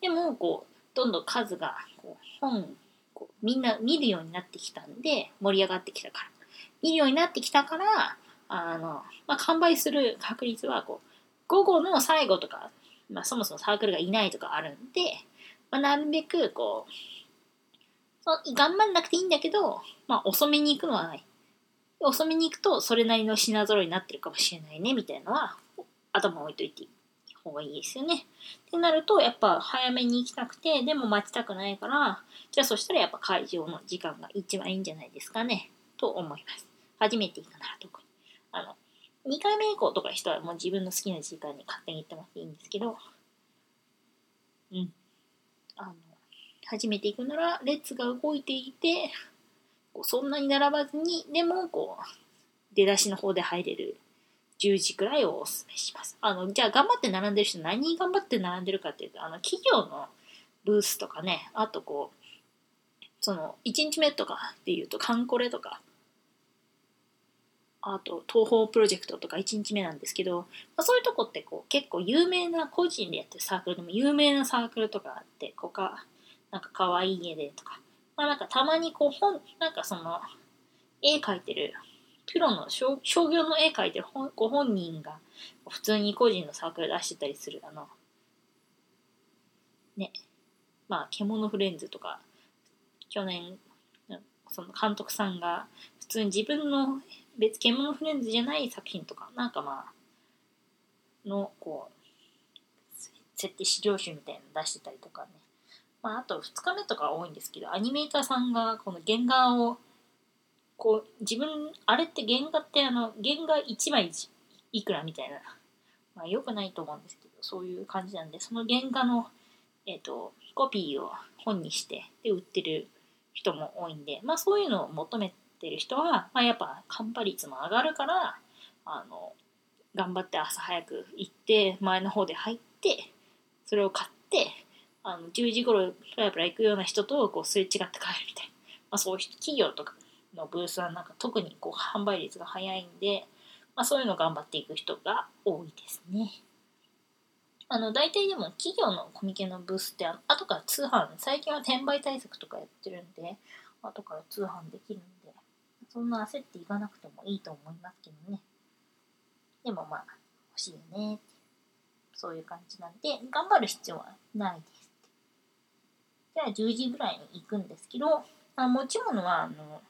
でもこう、どんどん数がこう本こうみんな見るようになってきたんで、盛り上がってきたから。見るようになってきたから、あの、まあ、完売する確率は、こう、午後の最後とか、まあ、そもそもサークルがいないとかあるんで、まあ、なるべく、こう、そう頑張んなくていいんだけど、まあ、遅めに行くのはない。遅めに行くと、それなりの品揃いになってるかもしれないね、みたいなのは、頭置いといて方がいいですよね。ってなると、やっぱ早めに行きたくて、でも待ちたくないから、じゃあそしたらやっぱ会場の時間が一番いいんじゃないですかね。と思います。初めて行くなら特に。あの、2回目以降とか人はもう自分の好きな時間に勝手に行ってもらっていいんですけど、うん。あの、初めて行くなら列が動いていて、こうそんなに並ばずに、でもこう、出だしの方で入れる10時くらいをお勧めします。あの、じゃあ頑張って並んでる人何頑張って並んでるかっていうと、あの、企業のブースとかね、あとこう、その、1日目とかっていうと、カンコレとか、あと、東方プロジェクトとか1日目なんですけど、まあ、そういうとこってこう結構有名な個人でやってるサークルでも有名なサークルとかあって、こうか、なんか可愛い家でとか、まあなんかたまにこう本、なんかその、絵描いてる、プロの商業の絵描いてるご本人が普通に個人のサークル出してたりする、あの、ね、まあ、獣フレンズとか、去年、その監督さんが普通に自分の別獣フレンズじゃない作品とか、なんかまあ、の、こう、設定資料集みたいなの出してたりとかね。まあ、あと2日目とか多いんですけど、アニメーターさんがこの原画を、こう、自分、あれって原画ってあの、原画1枚いくらみたいな、まあ良くないと思うんですけど、そういう感じなんで、その原画の、えっ、ー、と、コピーを本にして、で、売ってる人も多いんで、まあそういうのを求めてる人は、まあ、やっぱカンパ率も上がるからあの頑張って朝早く行って前の方で入ってそれを買ってあの10時頃プラプラ行くような人とこうすれ違って帰るみたいな、まあ、そういう企業とかのブースはなんか特にこう販売率が早いんで、まあ、そういうの頑張っていく人が多いですね。あの大体でも企業のコミケのブースってあ後から通販最近は転売対策とかやってるんで後から通販できるんでそんな焦っていかなくてもいいと思いますけどね。でもまあ、欲しいよねそういう感じなんで、頑張る必要はないです。じゃあ10時ぐらいに行くんですけど、まあ持ち物はあの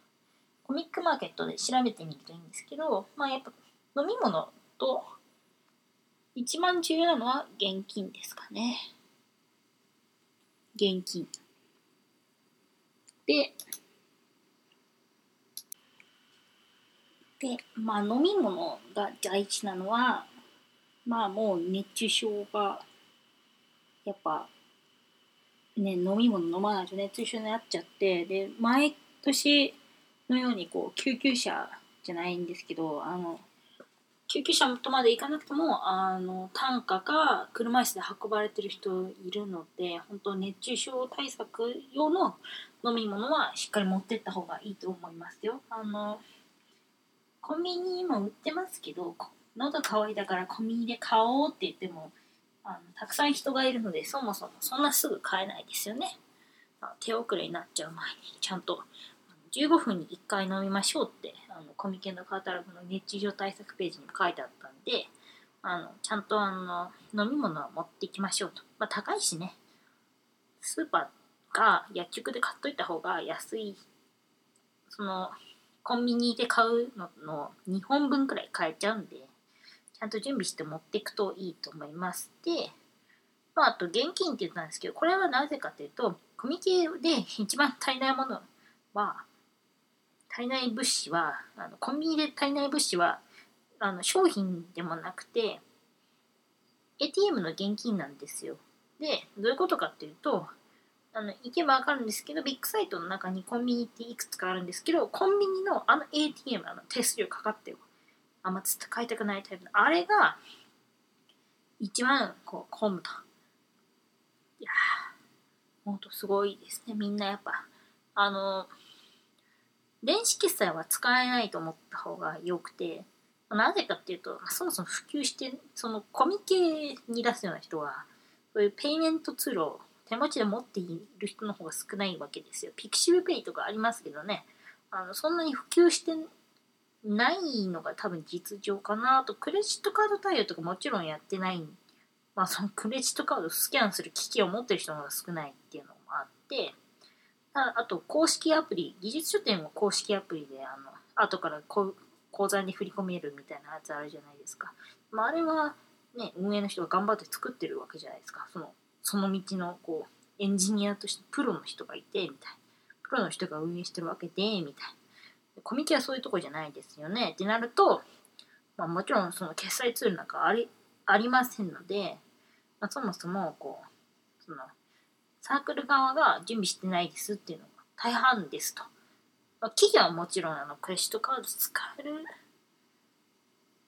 コミックマーケットで調べてみるといいんですけど、まあやっぱ飲み物と一番重要なのは現金ですかね。現金。で、で、まあ飲み物が大事なのは、まあもう熱中症が、やっぱ、ね、飲み物飲まないと熱中症になっちゃって、で、毎年のようにこう、救急車じゃないんですけど、あの、救急車とまで行かなくても、あの、担架か車椅子で運ばれてる人いるので、本当熱中症対策用の飲み物はしっかり持ってった方がいいと思いますよ。あの、コンビニにも売ってますけど喉乾いたからコンビニで買おうって言ってもあのたくさん人がいるのでそもそもそんなすぐ買えないですよね。手遅れになっちゃう前にちゃんと15分に1回飲みましょうってあのコミケのカータログの熱中症対策ページに書いてあったんであのちゃんとあの飲み物は持っていきましょうと、まあ、高いしね。スーパーか薬局で買っといた方が安い。そのコンビニで買うのの2本分くらい買えちゃうんで、ゃんと準備して持っていくといいと思います。で、まあ、あと現金って言ったんですけど、これはなぜかというと、コミケで一番足りないものは、足りない物資は、あのコンビニで足りない物資は、あの商品でもなくて、ATM の現金なんですよ。で、どういうことかっていうと、あの行けばわかるんですけど、ビッグサイトの中にコンビニっていくつかあるんですけど、コンビニのあの ATM、あの手数料かかってる、あんまつって買いたくないタイプの、あれが一番こう混むと。いや、ほんとすごいですね。みんなやっぱ、あの、電子決済は使えないと思った方が良くて、なぜかっていうと、そもそも普及して、そのコミケに出すような人は、そういうペイメントツールを手持ちで持っている人の方が少ないわけですよ。 pixiv PAY とかありますけどね、あのそんなに普及してないのが多分実情かなと、クレジットカード対応とかもちろんやってない。まあそのクレジットカードスキャンする機器を持ってる人の方が少ないっていうのもあって、ああと公式アプリ、技術書店も公式アプリであの後から口座に振り込めるみたいなやつあるじゃないですか。まあ、あれはね、運営の人が頑張って作ってるわけじゃないですか。そのその道のこうエンジニアとしてプロの人がいてみたいなプロの人が運営してるわけでみたいなコミケはそういうとこじゃないですよね。ってなると、まあ、もちろんその決済ツールなんかありありませんので、まあ、そもそもこう、その、サークル側が準備してないですっていうのが大半ですと。まあ、企業はもちろんあのクレジットカード使える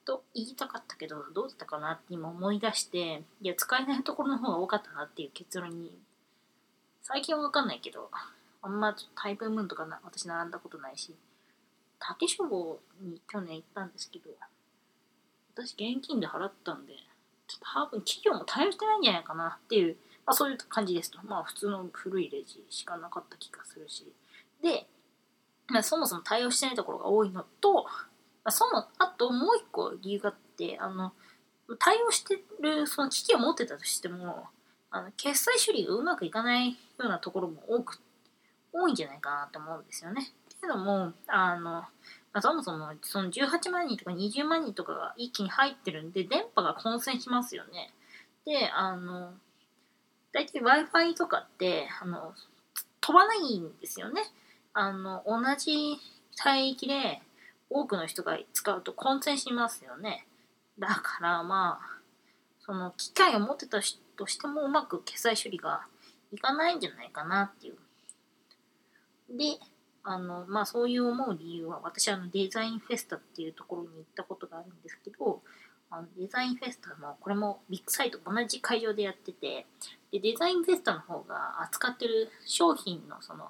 と言いたかったけど、どうだったかなって今思い出して、いや、使えないところの方が多かったなっていう結論に、最近はわかんないけど、あんまタイプムーンとかな私並んだことないし、竹書房に去年行ったんですけど、私現金で払ったんで、ちょっと多分企業も対応してないんじゃないかなっていう、まあそういう感じですと。まあ普通の古いレジしかなかった気がするし。で、まあそもそも対応してないところが多いのと、まあ、その、あともう一個理由があって、あの、対応してる、その機器を持ってたとしても、あの、決済処理がうまくいかないようなところも多く、多いんじゃないかなと思うんですよね。っていうのも、あの、まあ、そもそもその18万人とか20万人とかが一気に入ってるんで、電波が混戦しますよね。で、あの、大体 Wi-Fi とかって、あの、飛ばないんですよね。あの、同じ帯域で、多くの人が使うと混戦しますよね。だからまあ、その機械を持ってたとしてもうまく決済処理がいかないんじゃないかなっていう。で、あの、まあそういう思う理由は、私あのデザインフェスタっていうところに行ったことがあるんですけど、あのデザインフェスタも、これもビッグサイト同じ会場でやってて、でデザインフェスタの方が扱ってる商品のその、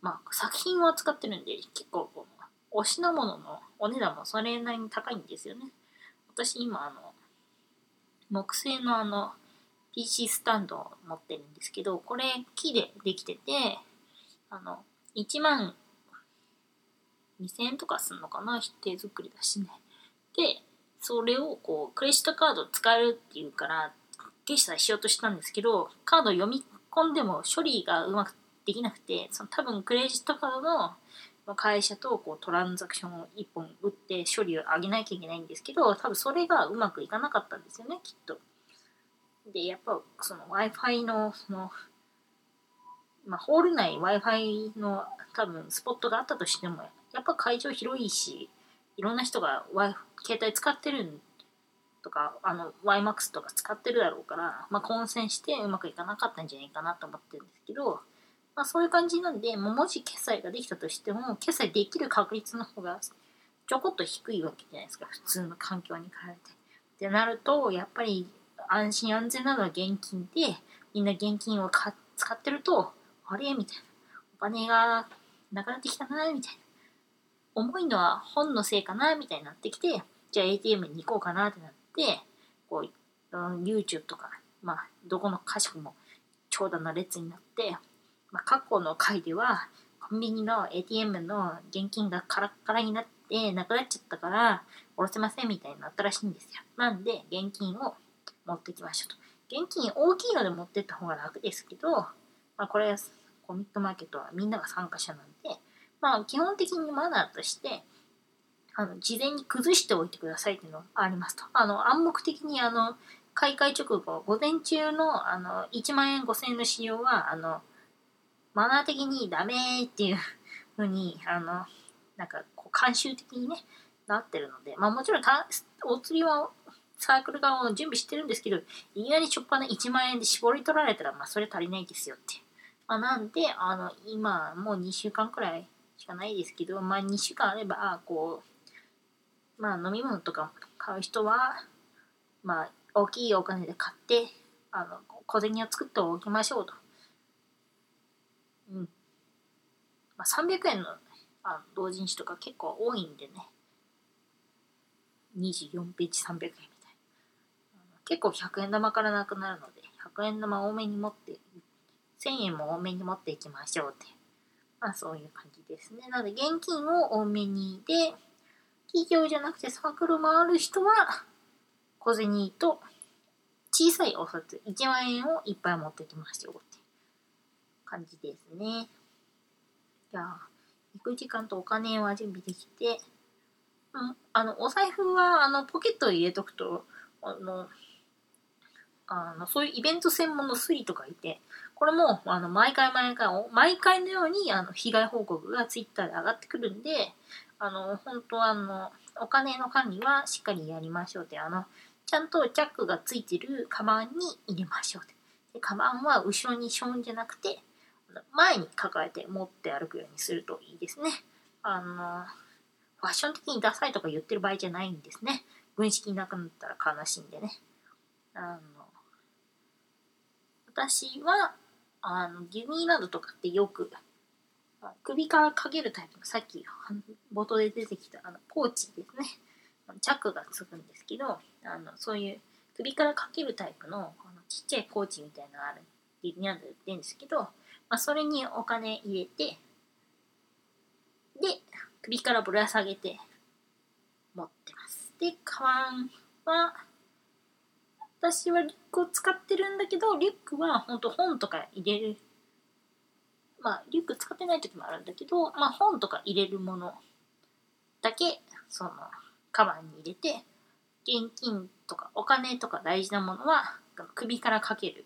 まあ作品を扱ってるんで、結構こう、お品物のお値段もそれなりに高いんですよね。私今あの、木製のあの、PC スタンドを持ってるんですけど、これ木でできてて、あの、1万2000円とかすんのかな？手作りだしね。で、それをこう、クレジットカード使えるっていうから、決済しようとしたんですけど、カード読み込んでも処理がうまくできなくて、その多分クレジットカードの会社とこうトランザクションを1本打って処理を上げなきゃいけないんですけど、多分それがうまくいかなかったんですよね、きっと。で、やっぱその Wi-Fi の、その、まあ、ホール内 Wi-Fi の多分スポットがあったとしても、やっぱ会場広いし、いろんな人が Wi 携帯使ってるとか、あの、YMAX とか使ってるだろうから、まあ、混戦してうまくいかなかったんじゃないかなと思ってるんですけど、まあ、そういう感じなんで、ももし決済ができたとしても、決済できる確率の方がちょこっと低いわけじゃないですか、普通の環境に比べて。ってなると、やっぱり安心安全なのは現金で、みんな現金を使ってると、あれ？みたいな。お金がなくなってきたな、みたいな。重いのは本のせいかな、みたいになってきて、じゃあ ATM に行こうかなってなって、こう、YouTube とか、まあ、どこのかしくも長蛇の列になって、まあ、過去の回では、コンビニの ATM の現金がカラッカラになってなくなっちゃったから、下ろせませんみたいになったらしいんですよ。なんで、現金を持ってきましょうと。現金大きいので持ってった方が楽ですけど、まあ、これ、コミットマーケットはみんなが参加者なんで、まあ、基本的にマナーとして、あの、事前に崩しておいてくださいっていうのがありますと。あの、暗黙的にあの、開会直後、午前中の、あの、1万円5000円の使用は、あの、マナー的にダメっていうふうに、あの、なんか、こう、慣習的にね、なってるので、まあもちろんた、お釣りはサークル側を準備してるんですけど、いきなりしょっぱな1万円で絞り取られたら、まあそれ足りないですよって。まあなんで、あの、今、もう2週間くらいしかないですけど、まあ2週間あれば、こう、まあ飲み物とか買う人は、まあ大きいお金で買って、あの、小銭を作っておきましょうと。うん。まあ、300円のあの同人誌とか結構多いんでね。24ページ300円みたいな。結構100円玉からなくなるので、100円玉多めに持って、1000円も多めに持っていきましょうって。まあそういう感じですね。なので現金を多めにで、企業じゃなくてサークル回る人は、小銭と小さいお札1万円をいっぱい持ってきましょうって。感じですね。じゃあ、行く時間とお金は準備できて、うん、あの、お財布は、あの、ポケットに入れとくと、あの、あのそういうイベント専門のスリとかいて、これも、あの、毎回毎回、毎回のように、あの、被害報告がツイッターで上がってくるんで、あの、本当あの、お金の管理はしっかりやりましょうって、あの、ちゃんとチャックがついてるカバンに入れましょうって。で、カバンは後ろにしょんじゃなくて、前に抱えて持って歩くようにするといいですね。あの、ファッション的にダサいとか言ってる場合じゃないんですね。軍資金なくなったら悲しいんでね。あの、私は、あの、ディズニーランドとかってよく、首からかけるタイプの、さっき冒頭で出てきたあのポーチですね。チャックがつくんですけど、あの、そういう首からかけるタイプの、あのちっちゃいポーチみたいなのがある、ディズニーランドで売ってるんですけど、まあ、それにお金入れて、で、首からぶら下げて持ってます。で、カバンは、私はリュックを使ってるんだけど、リュックは本当本とか入れる。まあ、リュック使ってない時もあるんだけど、まあ本とか入れるものだけ、その、カバンに入れて、現金とかお金とか大事なものは首からかける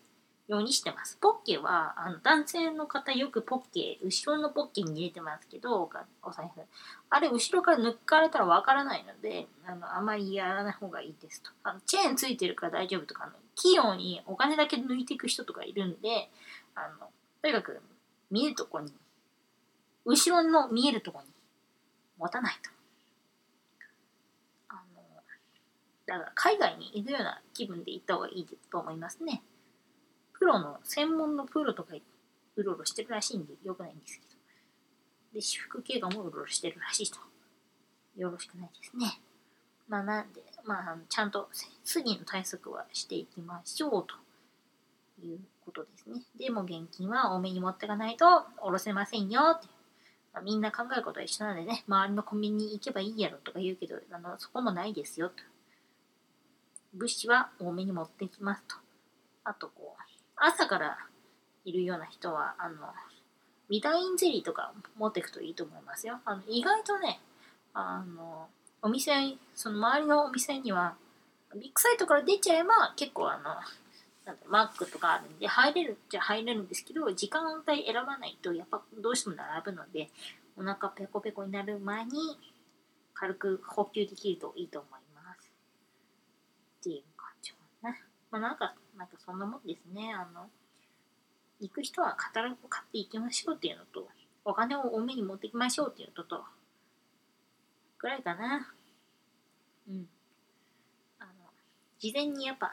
ようにしてます。ポッケは、あの、男性の方よくポッケ、後ろのポッケに入れてますけど、お財布。あれ、後ろから抜かれたらわからないので、あの、あまりやらない方がいいですと。あの、チェーンついてるから大丈夫とか、器用にお金だけ抜いていく人とかいるんで、あの、とにかく、見えるとこに、後ろの見えるとこに持たないと。あの、だから海外に行くような気分で行った方がいいと思いますね。プロの、専門のプロとかうろうろしてるらしいんでよくないんですけど。で、私服警官もうろうろしてるらしいと。よろしくないですね。まあなんで、まあちゃんと次の対策はしていきましょうということですね。でも現金は多めに持ってかないと下ろせませんよって。まあ、みんな考えることは一緒なんでね、周りのコンビニに行けばいいやろとか言うけど、あのそこもないですよと。物資は多めに持ってきますと。あとこう、朝からいるような人は、あの、ビタミンゼリーとか持っていくといいと思いますよ。あの、意外とね、あの、お店、その周りのお店には、ビッグサイトから出ちゃえば結構あの、マックとかあるんで、入れるっちゃ入れるんですけど、時間帯選ばないとやっぱどうしても並ぶので、お腹ペコペコになる前に軽く補給できるといいと思います。っていう感じかな。まあなんか、なんかそんなもんですね。あの、行く人はカタログを買っていきましょうっていうのと、お金を多めに持ってきましょうっていうのと、ぐらいかな。うん。あの、事前にやっぱ、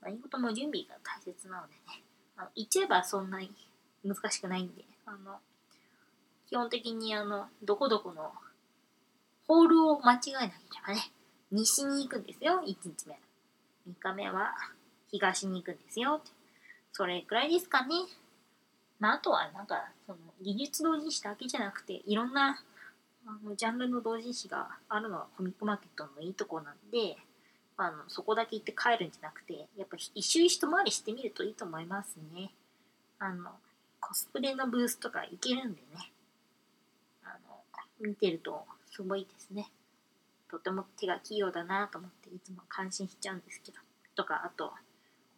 何事も準備が大切なのでね、あの行っちゃえばそんなに難しくないんで、あの、基本的にあの、どこどこのホールを間違えなければね、西に行くんですよ、1日目。3日目は東に行くんですよ。それくらいですかね。まあ、あとはなんか、その技術同人誌だけじゃなくて、いろんなあのジャンルの同人誌があるのはコミックマーケットのいいとこなんで、あのそこだけ行って帰るんじゃなくて、やっぱ一周一回りしてみるといいと思いますね。あの、コスプレのブースとか行けるんでね。あの、見てるとすごいですね。とても手が器用だなと思っていつも感心しちゃうんですけど。とか、あと、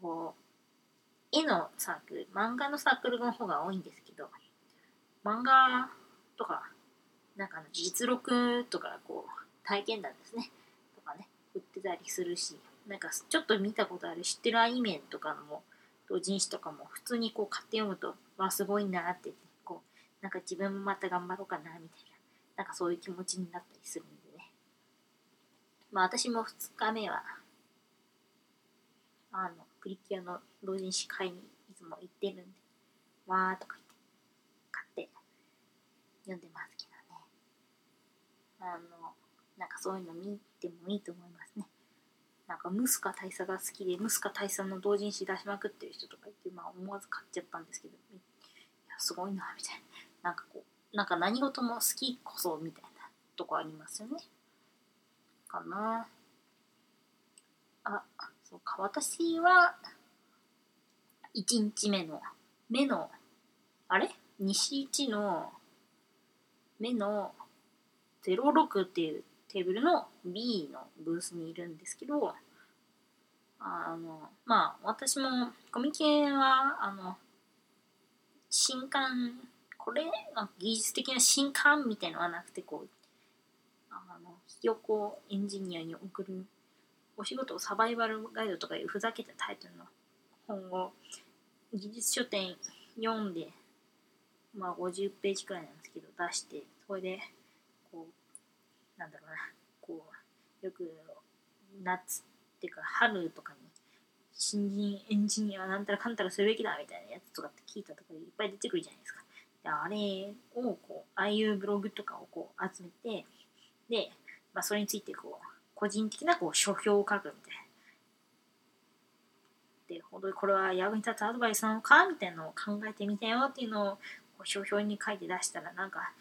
こう、絵のサークル、漫画のサークルの方が多いんですけど、漫画とか、なんか実録とか、こう、体験談ですね、とかね、売ってたりするし、なんかちょっと見たことある知ってるアニメとかのも、同人誌とかも普通にこう買って読むと、わ、すごいなって、こう、なんか自分もまた頑張ろうかな、みたいな、なんかそういう気持ちになったりするんでね。まあ私も2日目は、あの、プリキュアの同人誌会にいつも行ってるんで、わーとか言って、買って読んでますけどね。あの、なんかそういうの見てもいいと思いますね。なんかムスカ大佐が好きで、ムスカ大佐の同人誌出しまくってる人とかいて、まあ思わず買っちゃったんですけど、いや、すごいな、みたいな。なんかこう、なんか何事も好きこそ、みたいなとこありますよね。かな。あ、そうか、私は、1日目の、目の、あれ？西1の、目の06っていうテーブルの B のブースにいるんですけど、あの、まあ、私もコミケは、あの、新刊、これ技術的な新刊みたいのはなくて、こう、あの、ひよこエンジニアに送るお仕事をサバイバルガイドとかいうふざけたタイトルの本を技術書店読んで、まあ50ページくらいなんですけど出して、それで、こう、なんだろうな、こう、よく夏っていうか春とかに新人エンジニアなんたらかんたらするべきだみたいなやつとかって聞いたとかいっぱい出てくるじゃないですか。であれをこう、ああいうブログとかをこう集めて、で、まあそれについてこう、個人的なこう書評を書くみたいな。で、本当にこれは役に立つアドバイスなのかみたいなのを考えてみたよっていうのをこう書評に書いて出したらなんか、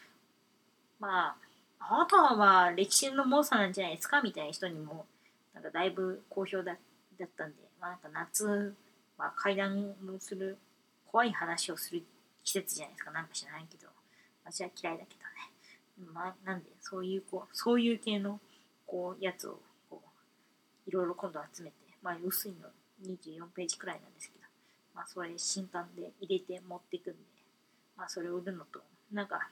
まあ、あなたは歴史の猛者なんじゃないですかみたいな人にも、なんかだいぶ好評だだったんで、まあなんか夏、まあ階段をする、怖い話をする季節じゃないですか。なんか知らないけど、私は嫌いだけどね。まあなんで、そういうこう、そういう系のこうやつをこういろいろ今度集めて、まあ、薄いの24ページくらいなんですけど、まあ、それ新刊で入れて持っていくんで、まあ、それを売るのとなんか、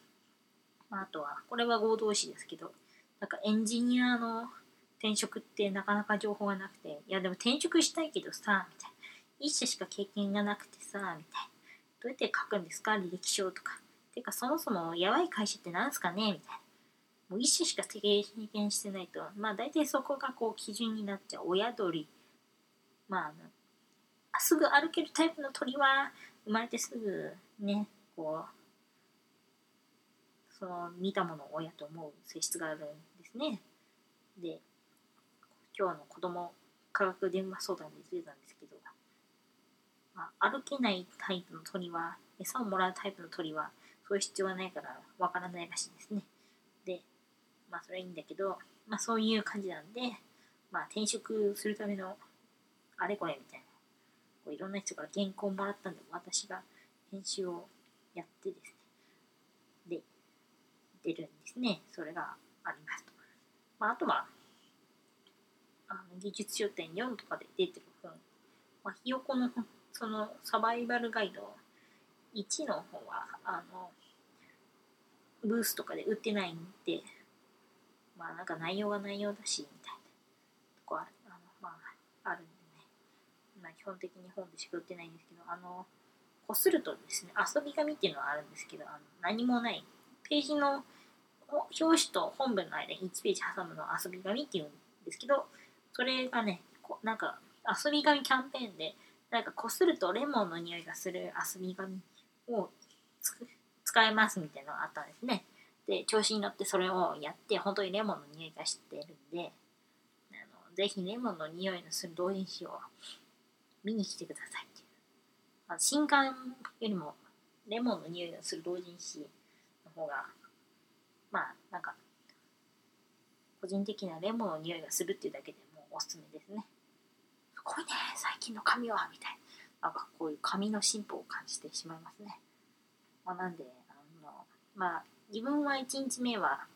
まあ、あとはこれは合同誌ですけどなんかエンジニアの転職ってなかなか情報がなくていやでも転職したいけどさみたいな。一社しか経験がなくてさみたいな。どうやって書くんですか？履歴書とか。てかそもそもやばい会社って何すかね？みたいな。もう一種しか経験してないと、まあ大体そこがこう基準になっちゃう。親鳥。まあ、あすぐ歩けるタイプの鳥は生まれてすぐね、こう、その見たものを親と思う性質があるんですね。で、今日の子供科学電話相談で言ってたんですけど、まあ、歩けないタイプの鳥は、餌をもらうタイプの鳥は、そういう必要はないからわからないらしいですね。まあそれはいいんだけど、まあそういう感じなんで、まあ転職するためのあれこれみたいな、こういろんな人から原稿をもらったんで、私が編集をやってですね、で、出るんですね。それがありますと。まああとは、あの技術書店4とかで出てる本、まあ、ひよこのそのサバイバルガイド1の方は、あの、ブースとかで売ってないんで、まあなんか内容が内容だし、みたいなとこああの、まあ、あるんでね。まあ基本的に本でしか売ってないんですけど、あの、こするとですね、遊び紙っていうのはあるんですけど、あの何もない。ページの表紙と本文の間に1ページ挟むのを遊び紙っていうんですけど、それがね、こなんか遊び紙キャンペーンで、なんかこするとレモンの匂いがする遊び紙を使えますみたいなのがあったんですね。で、調子に乗ってそれをやって、本当にレモンの匂いがしてるんで、あのぜひレモンの匂いのする同人誌を見に来てくださいっていう。あ新刊よりもレモンの匂いのする同人誌の方が、まあ、なんか、個人的なレモンの匂いがするっていうだけでもおすすめですね。すごいね、最近の髪は、みたいな。なんかこういう髪の進歩を感じてしまいますね。まあ、なんで、あの、まあ、自分は1日目は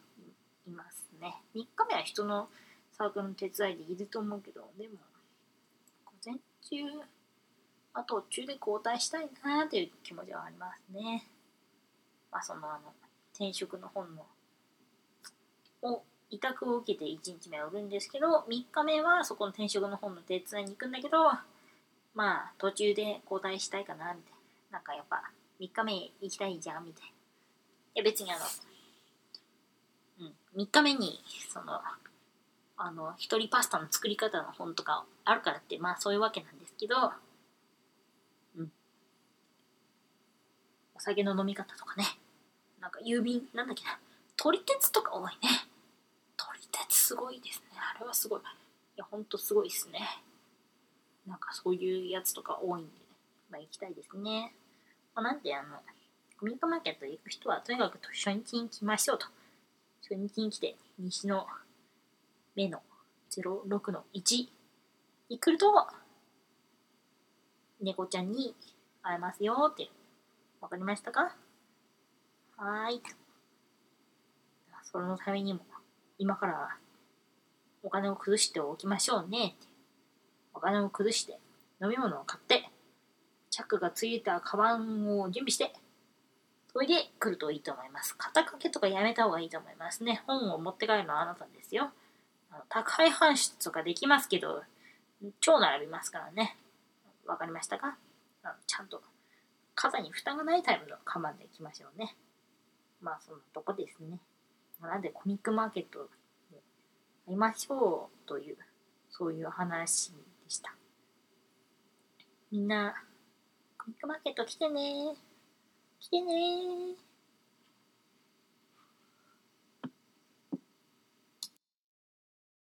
いますね。3日目は人のサークルの手伝いでいると思うけど、でも、午前中、あ、途中で交代したいなという気持ちはありますね。まあ、そのあの、転職の本の、を、委託を受けて1日目は売るんですけど、3日目はそこの転職の本の手伝いに行くんだけど、まあ、途中で交代したいかな、みたいな。なんかやっぱ、3日目行きたいじゃん、みたいな。や別にあの、うん、3日目にそのあの一人パスタの作り方の本とかあるからってまあそういうわけなんですけど、うん、お酒の飲み方とかね。なんか郵便なんだっけな。撮り鉄とか多いね。撮り鉄すごいですね。あれはすごい。いやほんとすごいですね。なんかそういうやつとか多いんで、ね。まあ行きたいですね、まあ、なんであのミートマーケット行く人はとにかく初日に来ましょうと。初日に来て、西の目の06の1に来ると、猫ちゃんに会えますよって。わかりましたか？はーい。そのためにも、今からお金を崩しておきましょうねって。お金を崩して、飲み物を買って、チャックがついたカバンを準備して、それで来るといいと思います。肩掛けとかやめた方がいいと思いますね。本を持って帰るのはあなたですよ。あの宅配搬出とかできますけど、超並びますからね。わかりましたか？あのちゃんと肩に負担がないタイプのカバンでいきましょうね。まあそんなとこですね。なんでコミックマーケットで会いましょうという、そういう話でした。みんな、コミックマーケット来てね来てね